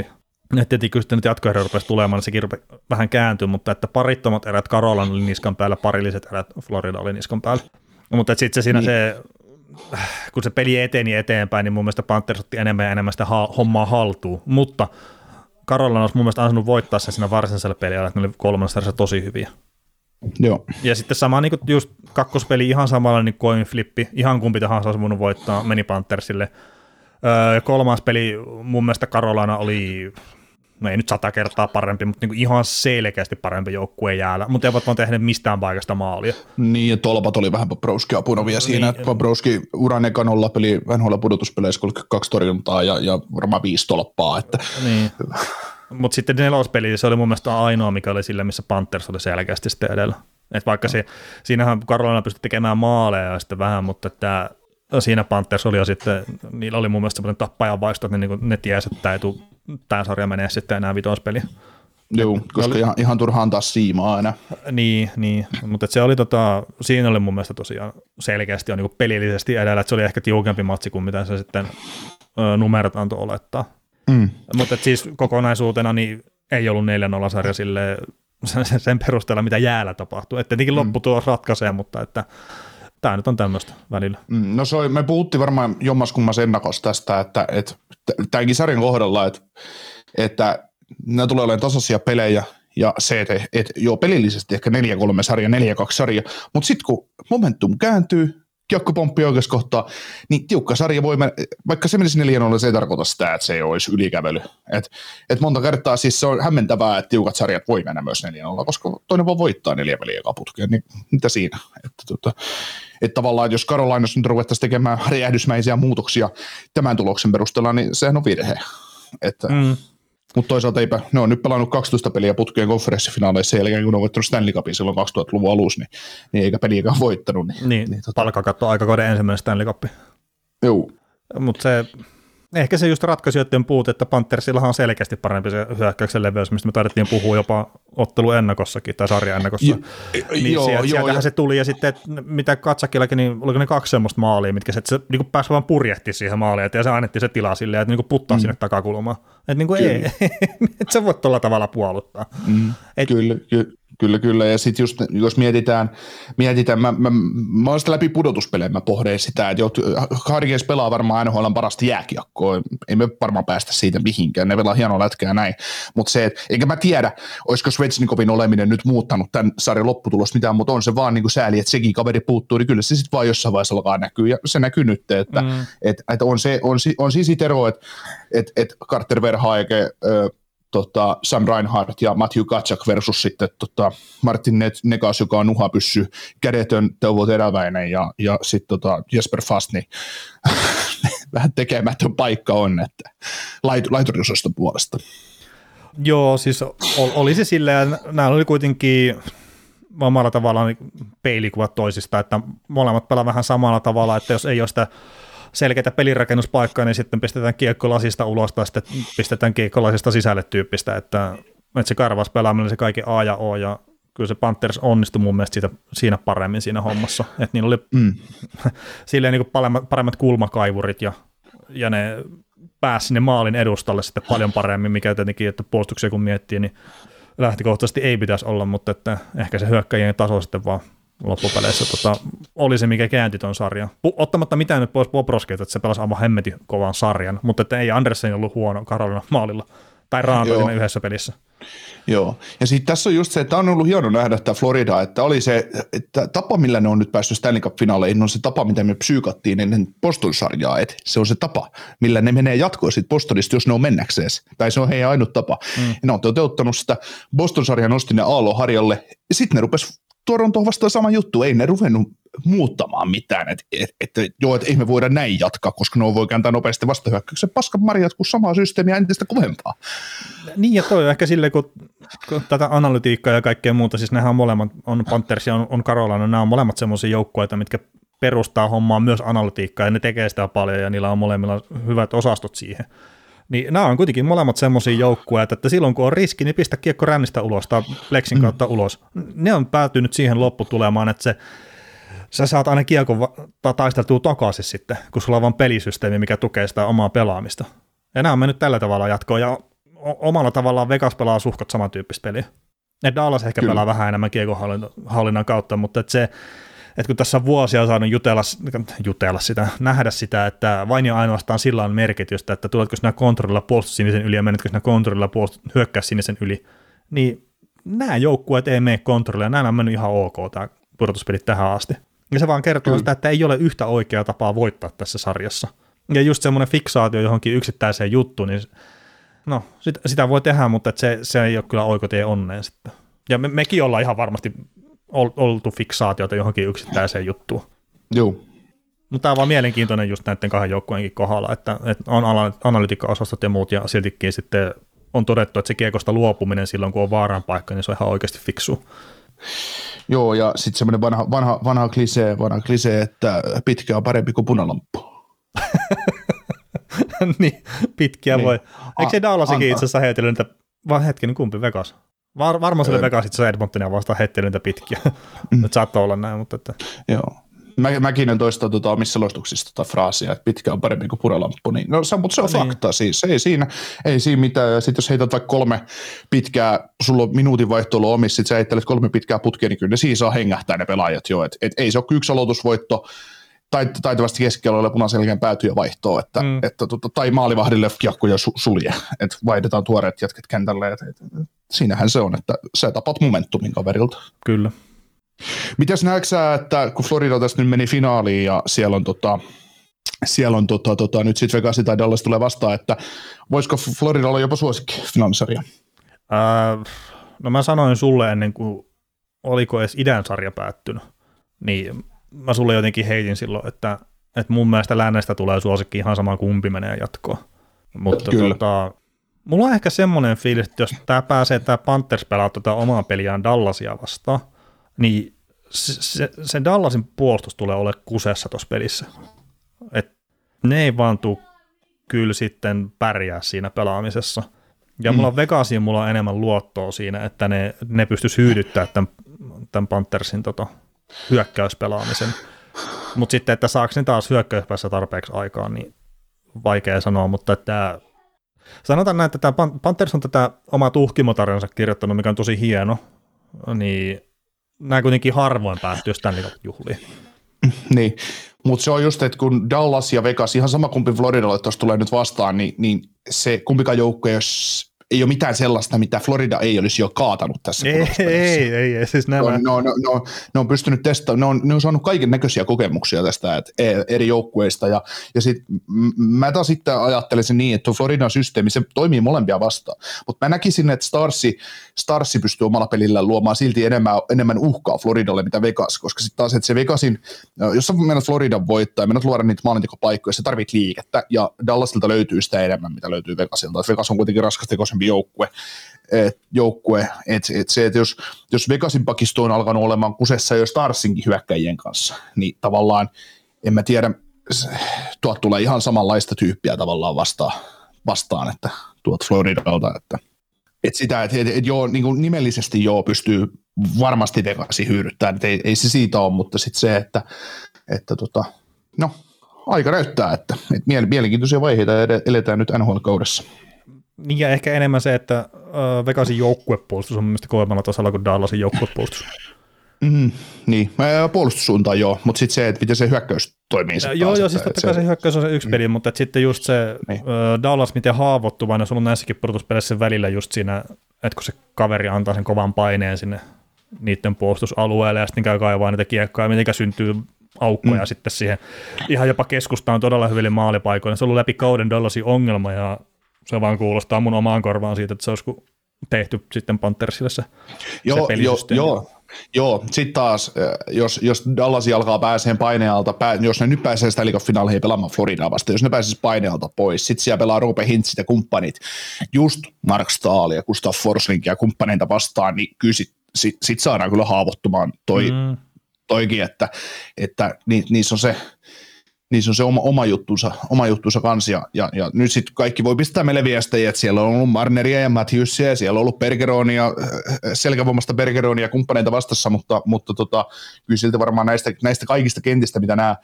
että tietenkin kun sitten nyt jatkoerä rupesi tulemaan, niin sekin rupesi vähän kääntyä, mutta että parittomat erät Karolan oli niskan päällä, parilliset erät Florida oli niskan päällä. Mutta sitten se siinä niin. se, kun se peli eteni eteenpäin, niin mun mielestä Panthers otti enemmän ja enemmän sitä ha- hommaa haltuun, mutta Karolan olisi mun mielestä ansainnut voittaa sen siinä varsinaisella pelillä, että ne oli kolmannessa tosi hyviä. Joo. Ja sitten sama niin kuin just kakkospeli ihan samalla niin coin flippi, ihan kumpi tahansa olisi voinut voittaa, meni Panthersille. Öö, kolmas peli mun mielestä Karolana oli no ei nyt sata kertaa parempi, mutta niin kuin ihan selkeästi parempi joukkue jäällä, mutta eivät vaan tehneet mistään paikasta maalia. Niin, ja tolpat oli vähän Bobrowski apuna vielä siinä, niin, että Bobrowski uran eka nolla peli NHL pudotuspeleissä 32 torjuntaa ja, ja varmaan viisi tolppaa. Että. Niin. Mutta sitten nelospeli, se oli mun mielestä ainoa, mikä oli sillä, missä Panthers oli selkeästi sitten edellä. Et vaikka se, siinähän Karolina pystyi tekemään maaleja sitten vähän, mutta tämä siinä Panthers oli jo sitten, niillä oli mun mielestä semmoinen tappajan vaisto, että ne, niin ne tiesi, että tämä, ei tuu, tämä sarja menee sitten enää vitospeliä. Joo, koska oli, ihan, ihan turha antaa siimaa aina. Niin, niin. mutta se oli tota, siinä oli mun mielestä tosiaan selkeästi jo niin pelillisesti edellä, että se oli ehkä tiukempi matsi kuin mitä se sitten ö, numerot antoi olettaa. Mm. Mutta siis kokonaisuutena niin ei ollut 4-0 sarja sille, sen perusteella, mitä jäällä tapahtuu. Että tietenkin mm. lopputulos ratkaisee, mutta että tämä nyt on tämmöistä välillä. Mm, no se oli, me puhuttiin varmaan jommaskummas ennakossa tästä, että, että tämänkin sarjan kohdalla, että, että nämä tulee olemaan tasaisia pelejä, ja se, että, että joo, pelillisesti ehkä 4-3 sarja, 4-2 sarja, mutta sitten kun momentum kääntyy, kiekko pomppii oikeassa kohtaa, niin tiukka sarja voi mennä, vaikka se menisi 4 se ei tarkoita sitä, että se ei olisi ylikävely. Et, et monta kertaa siis se on hämmentävää, että tiukat sarjat voi mennä myös 4 koska toinen voi voittaa neljä peliä kaputkeen, niin mitä siinä? Että, tota, että tavallaan, jos Karolainassa nyt ruvettaisiin tekemään räjähdysmäisiä muutoksia tämän tuloksen perusteella, niin sehän on virhe. Että, mm. Mutta toisaalta eipä, ne on nyt pelannut 12 peliä putkeen konferenssifinaaleissa sen jälkeen, kun on voittanut Stanley Cupin silloin 2000-luvun alussa, niin, niin eikä peliäkään voittanut. Niin, niin, niin tota... palkkakatto aikakoiden ensimmäinen Stanley Cup. Joo. Mutta se, Ehkä se just ratkaisijoiden puute, että Panthersillahan on selkeästi parempi se hyökkäyksen leveys, mistä me taidettiin puhua jopa ottelu ennakossakin tai sarja ennakossa. niin joo, sieltä, joo, sieltähän jo. se tuli ja sitten mitä Katsakillakin, niin oliko ne kaksi semmoista maalia, mitkä se, se niin pääsi vaan purjehti siihen maaliin ja se annettiin se tila silleen, että niin puttaa mm. sinne takakulmaan. Että niin kuin ei, että sä voit tuolla tavalla puoluttaa. Mm. Et, kyllä, kyllä, Kyllä, kyllä. Ja sitten just, jos mietitään, mietitään mä, mä, mä olen sitä läpi pudotuspelejä, mä pohdin sitä, että Harkes pelaa varmaan NHL parasta jääkiekkoa, ei me varmaan päästä siitä mihinkään, ne pelaa hienoa lätkää näin, mutta se, että enkä mä tiedä, olisiko Svetsnikovin oleminen nyt muuttanut tämän sarjan lopputulos mitään, mutta on se vaan niin kuin sääli, että sekin kaveri puuttuu, niin kyllä se sitten vaan jossain vaiheessa alkaa näkyä, ja se näkyy nyt, että mm. et, et on, se, on, on siis ero, että et, et Carter Verhaege, tota, Sam Reinhardt ja Matthew Katsak versus sitten tota, Martin Negas, joka on nuhapyssy, kädetön Teuvo Teräväinen ja, ja sitten tota, Jesper Fast, niin vähän tekemätön paikka on, että lait, laiturisoston puolesta. Joo, siis oli se silleen, nämä oli kuitenkin omalla tavallaan peilikuvat toisista, että molemmat pelaa vähän samalla tavalla, että jos ei ole sitä selkeitä pelirakennuspaikkaa, niin sitten pistetään kiekko lasista ulos tai sitten pistetään kiekko lasista sisälle tyyppistä, että, että se karvas pelaaminen se kaikki A ja O ja kyllä se Panthers onnistui mun mielestä siitä, siinä paremmin siinä hommassa, että niillä oli mm. silleen niin paremmat, paremmat kulmakaivurit ja, ja ne pääsi sinne maalin edustalle sitten paljon paremmin, mikä tietenkin, että puolustuksia kun miettii, niin lähtökohtaisesti ei pitäisi olla, mutta että ehkä se hyökkäjien taso sitten vaan loppupeleissä tota, oli se, mikä käänti tuon sarjan. Ottamatta mitään nyt pois Bobroskeita, että se pelasi aivan hemmetin kovan sarjan, mutta että ei Andersen ollut huono Karolina maalilla. Tai Raanto yhdessä pelissä. Joo, ja sitten tässä on just se, että on ollut hieno nähdä tämä Florida, että oli se että tapa, millä ne on nyt päässyt Stanley Cup-finaaleihin, on se tapa, mitä me psyykattiin ennen Boston-sarjaa, että se on se tapa, millä ne menee jatkoa sitten Bostonista, jos ne on mennäkseen, tai se on heidän ainut tapa. Mm. Ja ne on toteuttanut sitä Boston-sarjan, nosti ne Aalo harjalle, ja sitten ne rupes Toronto vastaan sama juttu, ei ne ruvennut muuttamaan mitään, että et, et, joo, että ei me voida näin jatkaa, koska ne voi kääntää nopeasti vastahyökkäyksen paskan marjat, kun samaa systeemiä entistä kovempaa. Niin ja toi ehkä silleen, kun, kun tätä analytiikkaa ja kaikkea muuta, siis nehän on molemmat, on Panthers ja on, on Carolina, nämä on molemmat semmoisia joukkueita, mitkä perustaa hommaa myös analytiikkaa ja ne tekee sitä paljon ja niillä on molemmilla hyvät osastot siihen. Niin nämä on kuitenkin molemmat semmoisia joukkueita, että silloin kun on riski, niin pistä kiekko rännistä ulos tai pleksin mm. kautta mm. ulos. Ne on päätynyt siihen lopputulemaan, että se, sä saat aina kiekon va- taisteltua takaisin sitten, kun sulla on vaan pelisysteemi, mikä tukee sitä omaa pelaamista. Ja nämä on mennyt tällä tavalla jatkoon, ja omalla tavallaan Vegas pelaa suhkot samantyyppistä peliä. Et Dallas ehkä Kyllä. pelaa vähän enemmän kiekonhallinnan kautta, mutta et se, että kun tässä on vuosia saanut jutella, jutella sitä, nähdä sitä, että vain ja ainoastaan sillä on merkitystä, että tuletko sinä kontrollilla puolustus sinisen yli ja menetkö sinä kontrollilla puolustus, hyökkää sinisen yli, niin nämä joukkueet ei mene kontrollilla, nämä on mennyt ihan ok tämä pudotuspelit tähän asti. Ja se vaan kertoo Kyllä. sitä, että ei ole yhtä oikeaa tapaa voittaa tässä sarjassa. Ja just semmoinen fiksaatio johonkin yksittäiseen juttuun, niin no, sitä, sitä voi tehdä, mutta se, se ei ole kyllä oikotie onneen sitten. Ja me, mekin ollaan ihan varmasti oltu fiksaatiota johonkin yksittäiseen juttuun. Joo. Mutta tämä on vaan mielenkiintoinen just näiden kahden joukkueenkin kohdalla, että, että on analytiikka-osastot ja muut, ja siltikin sitten on todettu, että se kiekosta luopuminen silloin, kun on vaaran paikka, niin se on ihan oikeasti fiksu. Joo, ja sitten semmoinen vanha, vanha, vanha, klisee, vanha klisee, että pitkä on parempi kuin punalamppu. niin, pitkiä niin. voi. Eikö se Dallasikin itse asiassa heitellyt niitä, vaan hetken, kumpi Vegas? Var, varmaan se oli Vegas itse Edmontonia vastaan heittelyn niitä pitkiä. Mm. että saattoi olla näin, mutta että... Joo. Mä, mäkin en toista tuota, omissa selostuksissa tota fraasia, että pitkä on parempi kuin purelamppu. Niin, no, se, mutta se on no, fakta niin. siis. Ei siinä, ei siinä mitään. Ja sitten jos heität vaikka kolme pitkää, sulla on minuutin vaihtoehto omissa, sitten sä heittelet kolme pitkää putkea, niin kyllä ne siinä saa hengähtää ne pelaajat jo. Et, et, ei se ole yksi aloitusvoitto, taitavasti keskellä punaisen päätyy ja vaihtoo, että, mm. että, tota, tai maalivahdille kiekko ja su, sulje, että vaihdetaan tuoreet jätket kentälle. Et, et, et, siinähän se on, että sä tapat momentumin kaverilta. Kyllä. Mitäs näetkö että kun Florida tästä nyt meni finaaliin ja siellä on tota, siellä on tota, tota, nyt sitten Vegas tai Dallas tulee vastaan, että voisiko Florida olla jopa suosikki finaalisarja? Äh, no mä sanoin sulle ennen kuin oliko edes idän sarja päättynyt, niin mä sulle jotenkin heitin silloin, että, että mun mielestä lännestä tulee suosikki ihan sama kumpi menee jatkoon. Mutta Kyllä. Tota, mulla on ehkä semmoinen fiilis, että jos tämä pääsee tämä Panthers pelaa tuota omaa peliään Dallasia vastaan, niin se, se, se Dallasin puolustus tulee ole kusessa tuossa pelissä. Et ne ei vaan tuu kyllä sitten pärjää siinä pelaamisessa. Ja mm. mulla on Vegasiin mulla on enemmän luottoa siinä, että ne, ne pystyisi hyödyttämään tämän, tämän Panthersin tota, hyökkäyspelaamisen. Mutta sitten, että saako ne taas hyökkäyspäässä tarpeeksi aikaa, niin vaikea sanoa, mutta että sanotaan näin, että tämä Panthers on tätä omaa tuhkimotarjonsa kirjoittanut, mikä on tosi hieno, niin nämä kuitenkin harvoin päättyy Stanley juhliin. Niin, mutta se on just, että kun Dallas ja Vegas, ihan sama kumpi Floridalle tuossa tulee nyt vastaan, niin, niin se kumpikaan joukko, jos ei ole mitään sellaista, mitä Florida ei olisi jo kaatanut tässä ei, ei, ei, ei, siis nämä... Ne on, ne, on, ne, on, pystynyt testaamaan, ne on, ne on saanut kaiken näköisiä kokemuksia tästä että e, eri joukkueista, ja, ja sit, mä taas sitten ajattelisin niin, että Floridan systeemi, se toimii molempia vastaan, mutta mä näkisin, että Starsi, Starsi pystyy omalla pelillä luomaan silti enemmän, enemmän uhkaa Floridalle, mitä Vegas, koska sitten taas, että se Vegasin, jos sä menet Floridan voittaa ja menet luoda niitä maalintekopaikkoja, se tarvit liikettä, ja Dallasilta löytyy sitä enemmän, mitä löytyy Vegasilta, Vegas on kuitenkin raskastekoisen vahvempi joukkue. Et, joukkue et, et se, että jos, jos Vegasin pakisto on alkanut olemaan kusessa jo Starsinkin hyökkäjien kanssa, niin tavallaan en mä tiedä, tuot tulee ihan samanlaista tyyppiä tavallaan vastaan, vastaan että tuot Floridalta, että et sitä, että et, et joo, niin nimellisesti joo pystyy varmasti Vegasi hyödyttämään, ei, ei, se siitä ole, mutta sitten se, että, että tota, no, aika näyttää, että, että mielenkiintoisia vaiheita eletään nyt NHL-kaudessa. Niin ja ehkä enemmän se, että Vegasin joukkuepuolustus on mielestäni kovemmalla tasolla kuin Dallasin joukkuepuolustus. Mm, niin, puolustussuuntaan joo, mutta sitten se, että miten se hyökkäys toimii. Joo, joo, että, siis totta kai se, se hyökkäys on se yksi mm. peli, mutta sitten just se niin. Dallas, miten haavoittuvainen sulla on näissäkin pudotuspeleissä välillä just siinä, että kun se kaveri antaa sen kovan paineen sinne niiden puolustusalueelle ja sitten käy kaivaa niitä kiekkoja, miten syntyy aukkoja mm. sitten siihen ihan jopa keskustaan todella hyville maalipaikoille. Se on ollut läpi kauden Dallasin ongelma ja se vaan kuulostaa mun omaan korvaan siitä, että se olisi tehty sitten Panthersille se, joo, se joo, joo, Joo, sitten taas, jos, jos Dallas alkaa pääseen painealta, pää, jos ne nyt pääsee sitä finaaleihin pelaamaan Floridaa vasta, jos ne pääsisi painealta pois, sitten siellä pelaa Roope Hintsit ja kumppanit, just Mark Stahl ja Gustav Forsling ja kumppaneita vastaan, niin kyllä sitten sit, sit saadaan kyllä haavoittumaan toi, mm. toikin, että, että ni, niissä on se, Niin se on se oma, oma juttunsa, oma juttunsa kanssa. Ja, ja, ja nyt sitten kaikki voi pistää meille viestejä, että siellä on ollut Marneria ja Matthewsia ja siellä on ollut Bergeronia, äh, selkävoimasta Bergeronia ja kumppaneita vastassa, mutta, mutta tota, kyllä silti varmaan näistä, näistä kaikista kentistä, mitä nämä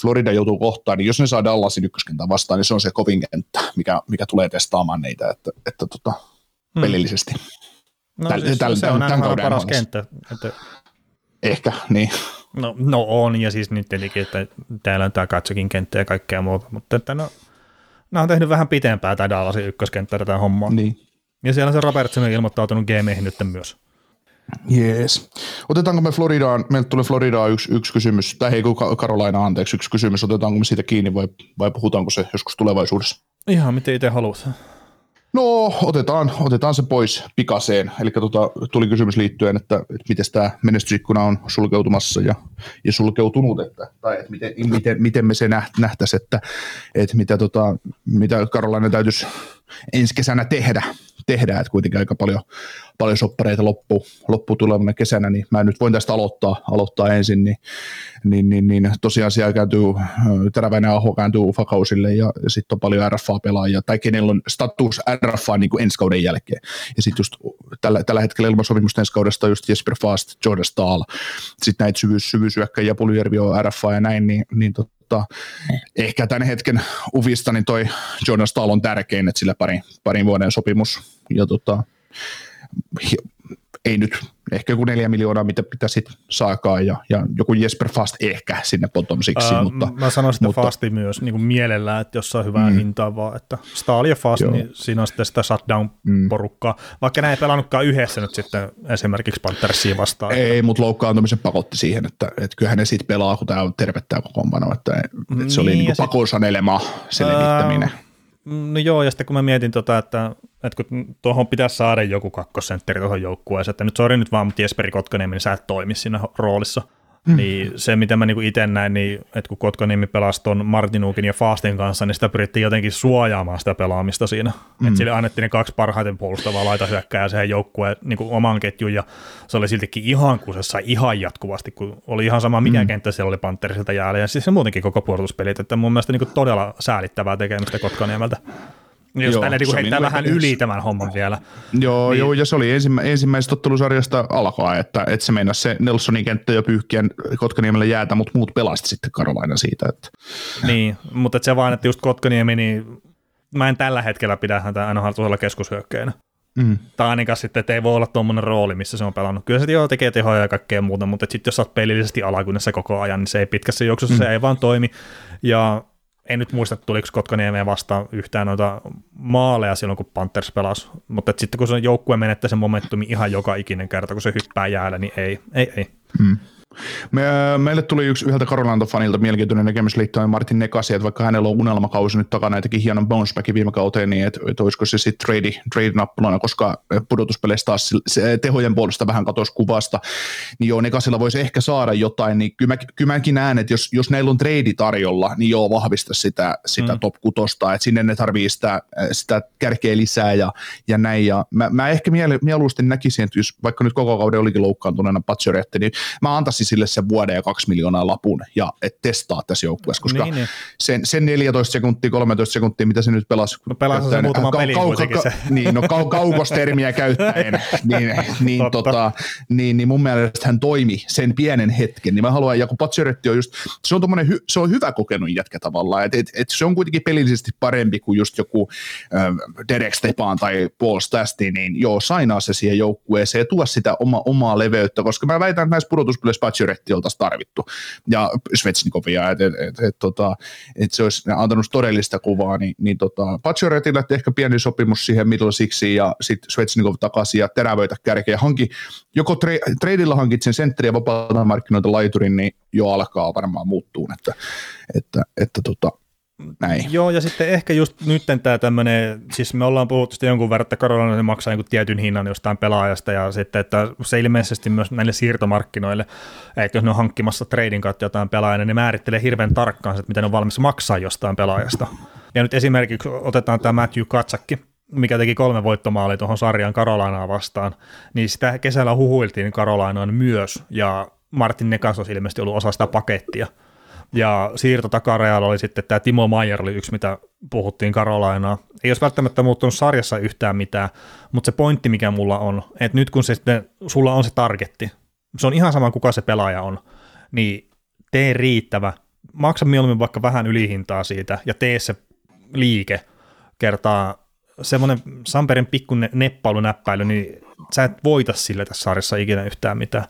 Florida joutuu kohtaan, niin jos ne saa Dallasin ykköskentän vastaan, niin se on se kovin kenttä, mikä, mikä tulee testaamaan neitä, että, että tota, hmm. pelillisesti. No täl, siis täl, se on tämän kauden paras kenttä. Että... Ehkä, niin. No, no on, ja siis nyt tietenkin, että täällä on tämä katsokin kenttä ja kaikkea muuta, mutta että no, nämä on tehnyt vähän pitempää tämä Dallasin ykköskenttä tätä hommaa. Niin. Ja siellä se Robertson on ilmoittautunut gameihin nyt myös. Jees. Otetaanko me Floridaan, meiltä tuli Floridaan yksi, yksi kysymys, tai ei kun Karolaina anteeksi, yksi kysymys, otetaanko me siitä kiinni vai, vai puhutaanko se joskus tulevaisuudessa? Ihan miten itse haluat. No otetaan, otetaan se pois pikaseen. Eli tota, tuli kysymys liittyen, että, että miten tämä menestysikkuna on sulkeutumassa ja, ja sulkeutunut, että, tai että miten, miten, miten me se nähtäisiin, että, että mitä, tota, mitä Karolainen täytyisi ensi kesänä tehdä, tehdä että kuitenkin aika paljon, paljon soppareita loppu, loppu tulevana kesänä, niin mä nyt voin tästä aloittaa, aloittaa ensin, niin, niin, niin, niin tosiaan siellä kääntyy, Teräväinen Aho kääntyy UFA-kausille ja, ja sitten on paljon RFA-pelaajia, tai kenellä on status RFA niin kuin ensi kauden jälkeen. Ja sitten just tällä, tällä hetkellä ilmasopimusta ensi kaudesta just Jesper Fast, Jordan Stahl, sitten näitä syvyys, syvyysyökkäjiä, Puljärvi on RFA ja näin, niin, niin tot, mutta ehkä tämän hetken uvista niin toi Jordan Stahl on tärkein, että sillä parin, parin vuoden sopimus. Ja tota, ei nyt ehkä joku neljä miljoonaa, mitä pitäisi saakaan, ja, ja joku Jesper Fast ehkä sinne potomsiksi. Ää, mutta, mä sanoin sitä mutta, Fasti myös niin kuin mielellään, että jos saa hyvää mm, hintaa vaan, että Stahl ja Fast, joo. niin siinä on sitten sitä shutdown-porukkaa, mm. vaikka näin ei pelannutkaan yhdessä nyt sitten esimerkiksi Panthersiin vastaan. Ei, mutta loukkaantumisen pakotti siihen, että, että kyllähän ne sitten pelaa, kun tämä on tervettää kokoonpano, että, että se oli niin, niin pakosanelema se levittäminen. No joo, ja sitten kun mä mietin, tota, että, että kun tuohon pitäisi saada joku kakkosentteri tuohon joukkueeseen, että nyt sori nyt vaan, mutta Jesperi Kotkaniemi, niin sä et toimi siinä roolissa. Mm. Niin se, mitä mä niinku itse näin, niin että kun Kotkaniemi pelasi tuon Martinukin ja Fastin kanssa, niin sitä pyrittiin jotenkin suojaamaan sitä pelaamista siinä. Mm. Että sille annettiin ne kaksi parhaiten puolustavaa laitahyökkää siihen joukkueen niin oman ketjun, ja se oli siltikin ihan kusessa ihan jatkuvasti, kun oli ihan sama mikä mm. kenttä siellä oli Pantherisilta jäällä, ja siis se muutenkin koko puolustuspelit, että mun mielestä niin todella säälittävää tekemistä Kotkaniemeltä. Jos joo, tänne niin heittää vähän yli tämän homman vielä. Joo, niin. joo ja se oli ensimmä, ensimmäisestä ottelusarjasta alkaa, että, että se meinasi se Nelsonin kenttä jo pyyhkiä Kotkaniemelle jäätä, mutta muut pelasti sitten Karolaina siitä. Että. Niin, mutta se vaan, että just Kotkaniemi, niin mä en tällä hetkellä pidä häntä aina tuolla keskushyökkäjänä. Mm. Tai ainakaan sitten, että ei voi olla tuommoinen rooli, missä se on pelannut. Kyllä se joo tekee tehoja ja kaikkea muuta, mutta sitten jos sä oot pelillisesti alakunnassa koko ajan, niin se ei pitkässä juoksussa, mm. se ei vaan toimi. Ja en nyt muista, tuliko Kotkaniemeen vastaan yhtään noita maaleja silloin, kun Panthers pelasi, mutta sitten kun se joukkue menettää sen momentumi ihan joka ikinen kerta, kun se hyppää jäällä, niin ei, ei, ei. Hmm. Me, meille tuli yksi yhdeltä Karolanta-fanilta mielenkiintoinen näkemys liittyen Martin Nekasi, että vaikka hänellä on unelmakausi nyt takana ja teki hienon bouncebackin viime kauteen, niin että, että olisiko se sitten trade, trade-nappulana, koska pudotuspeleissä taas se tehojen puolesta vähän katosi kuvasta, niin joo, Nekasilla voisi ehkä saada jotain, niin kyllä, mä, kyllä mäkin näen, että jos, jos näillä on trade tarjolla, niin joo, vahvista sitä, sitä mm. top kutosta, että sinne ne tarvii sitä, sitä kärkeä lisää ja, ja näin, ja mä, mä ehkä mieluusti näkisin, että jos vaikka nyt koko kauden olikin loukkaantuneena Patsioretti, niin mä antaisin maksaisi sille sen vuoden ja kaksi miljoonaa lapun ja et testaa tässä joukkueessa, koska niin, niin. Sen, sen 14 sekuntia, 13 sekuntia, mitä se nyt pelasi. No pelasi se muutama ka- peli kau- ka- se. Niin, no kau- kaukostermiä käyttäen, niin, niin, tota, niin, niin mun mielestä hän toimi sen pienen hetken, niin mä haluan, ja kun Pazzoretti on just, se on, hy, se on hyvä kokenut jätkä tavallaan, että et, et se on kuitenkin pelillisesti parempi kuin just joku äh, Derek Stepan tai Paul Stasti, niin joo, sainaa se siihen joukkueeseen ja tuo sitä oma, omaa leveyttä, koska mä väitän, että näissä pudotuspeleissä Pacioretti oltaisiin tarvittu ja Svetsnikovia, että et, et, et, tota, et se olisi antanut todellista kuvaa, niin, niin tota, Pacioretille ehkä pieni sopimus siihen middle sixiin ja sitten Svetsnikov takaisin ja terävöitä kärkeä. Hanki, joko tra- tradeilla hankit sen sentteriä vapaalta markkinoilta laiturin, niin jo alkaa varmaan muuttuu, että, että, että tota, näin. Joo, ja sitten ehkä just nyt tämä tämmöinen, siis me ollaan puhuttu sitten jonkun verran, että Karolainen maksaa jonkun tietyn hinnan jostain pelaajasta, ja sitten, että se ilmeisesti myös näille siirtomarkkinoille, että jos ne on hankkimassa trading kautta jotain pelaajaa, niin ne määrittelee hirveän tarkkaan, että mitä ne on valmis maksaa jostain pelaajasta. Ja nyt esimerkiksi otetaan tämä Matthew Katsakki, mikä teki kolme voittomaalia tuohon sarjan Karolainaa vastaan, niin sitä kesällä huhuiltiin Karolainaan myös, ja Martin Nekas olisi ilmeisesti ollut osa sitä pakettia Ja siirto takarajalla oli sitten tämä Timo Maier oli yksi, mitä puhuttiin Karolainaa. Ei olisi välttämättä muuttunut sarjassa yhtään mitään, mutta se pointti, mikä mulla on, että nyt kun se sitten, sulla on se targetti, se on ihan sama kuka se pelaaja on, niin tee riittävä, maksa mieluummin vaikka vähän ylihintaa siitä ja tee se liike kertaa semmoinen Samperin pikku neppailunäppäily, niin sä et voita sille tässä sarjassa ikinä yhtään mitään.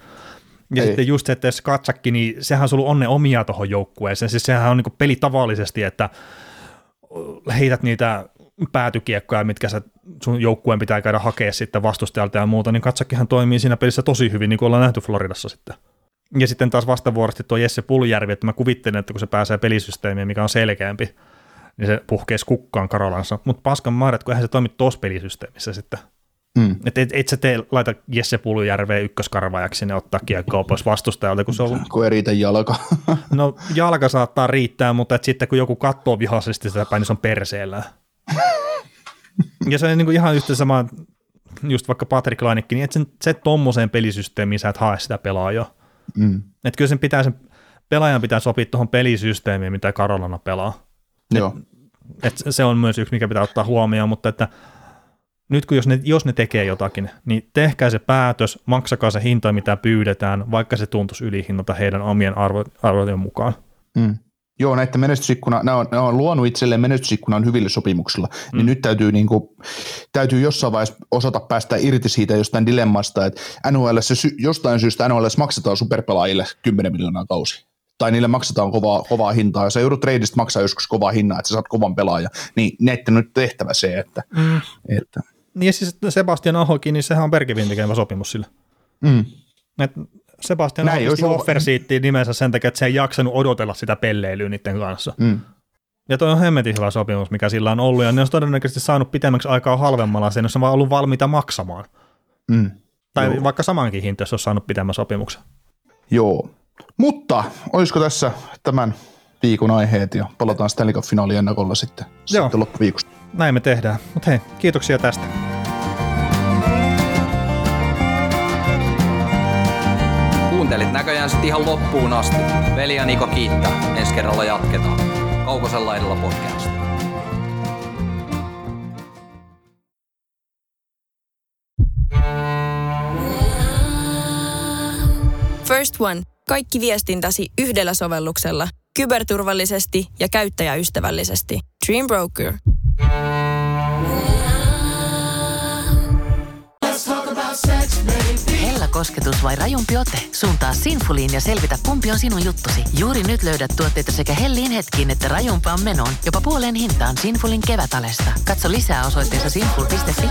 Ja Ei. sitten just se, että jos katsakki, niin sehän on sulla onne omia tuohon joukkueeseen. Siis sehän on niin peli tavallisesti, että heität niitä päätykiekkoja, mitkä sä, sun joukkueen pitää käydä hakea sitten vastustajalta ja muuta, niin katsakkihan toimii siinä pelissä tosi hyvin, niin kuin ollaan nähty Floridassa sitten. Ja sitten taas vastavuorosti tuo Jesse Puljärvi, että mä kuvittelen, että kun se pääsee pelisysteemiin, mikä on selkeämpi, niin se puhkeisi kukkaan Karolansa. Mutta paskan maaret, kun eihän se toimi tuossa pelisysteemissä sitten. Mm. Että et, et sä tee, laita Jesse Puljärveen ykköskarvaajaksi sinne ottaa kiekkoa pois vastustajalta. Kun, se on... kun ei riitä jalka. no jalka saattaa riittää, mutta et sitten kun joku katsoo vihaisesti sitä päin, niin se on perseellä. ja se on niin kuin ihan yhtä sama, just vaikka Patrick Lainikki, niin et sen, se tommoseen pelisysteemiin sä et hae sitä pelaajaa. Mm. Että kyllä sen pitää sen pelaajan pitää sopia tuohon pelisysteemiin, mitä Karolana pelaa. Joo. Et, et se on myös yksi, mikä pitää ottaa huomioon, mutta että nyt kun jos ne, jos ne tekee jotakin, niin tehkää se päätös, maksakaa se hinta, mitä pyydetään, vaikka se tuntuisi ylihinnalta heidän omien arvo, arvojen mukaan. Mm. Joo, näiden menestysikkuna, nämä on, nämä on luonut itselleen menestysikkunan hyville sopimuksilla, niin mm. niin nyt täytyy, niin kuin, täytyy jossain vaiheessa osata päästä irti siitä jostain dilemmasta, että NHL jostain syystä NHL maksetaan superpelaajille 10 miljoonaa kausi tai niille maksetaan kovaa, kovaa hintaa, ja sä joudut treidistä maksaa joskus kovaa hinnaa, että sä saat kovan pelaaja, niin näiden nyt tehtävä se, että... Mm. että. Niin siis Sebastian Ahokin, niin sehän on Bergevin tekemä sopimus sillä. Mm. Et Sebastian Näin Ahokin offer nimensä sen takia, että se ei jaksanut odotella sitä pelleilyä niiden kanssa. Mm. Ja toi on hemmetin hyvä sopimus, mikä sillä on ollut, ja ne on todennäköisesti saanut pitemmäksi aikaa halvemmalla sen, jos on vaan ollut valmiita maksamaan. Mm. Tai Joo. vaikka samankin hinta, jos on saanut pitemmän sopimuksen. Joo, mutta olisiko tässä tämän viikon aiheet ja palataan Stanley Cup finaalien ennakolla sitten, Joo. sitten loppuviikosta. Näin me tehdään. Mutta hei, kiitoksia tästä. Kuuntelit näköjään sitten ihan loppuun asti. Veli ja Niko kiittää. Ensi kerralla jatketaan. Kaukosella edellä podcast. First One kaikki viestintäsi yhdellä sovelluksella, kyberturvallisesti ja käyttäjäystävällisesti. Dream Broker. Hella kosketus vai rajumpi ote? Suuntaa Sinfuliin ja selvitä, kumpi on sinun juttusi. Juuri nyt löydät tuotteita sekä hellin hetkiin että rajumpaan menoon. Jopa puoleen hintaan Sinfulin kevätalesta. Katso lisää osoitteessa sinful.fi.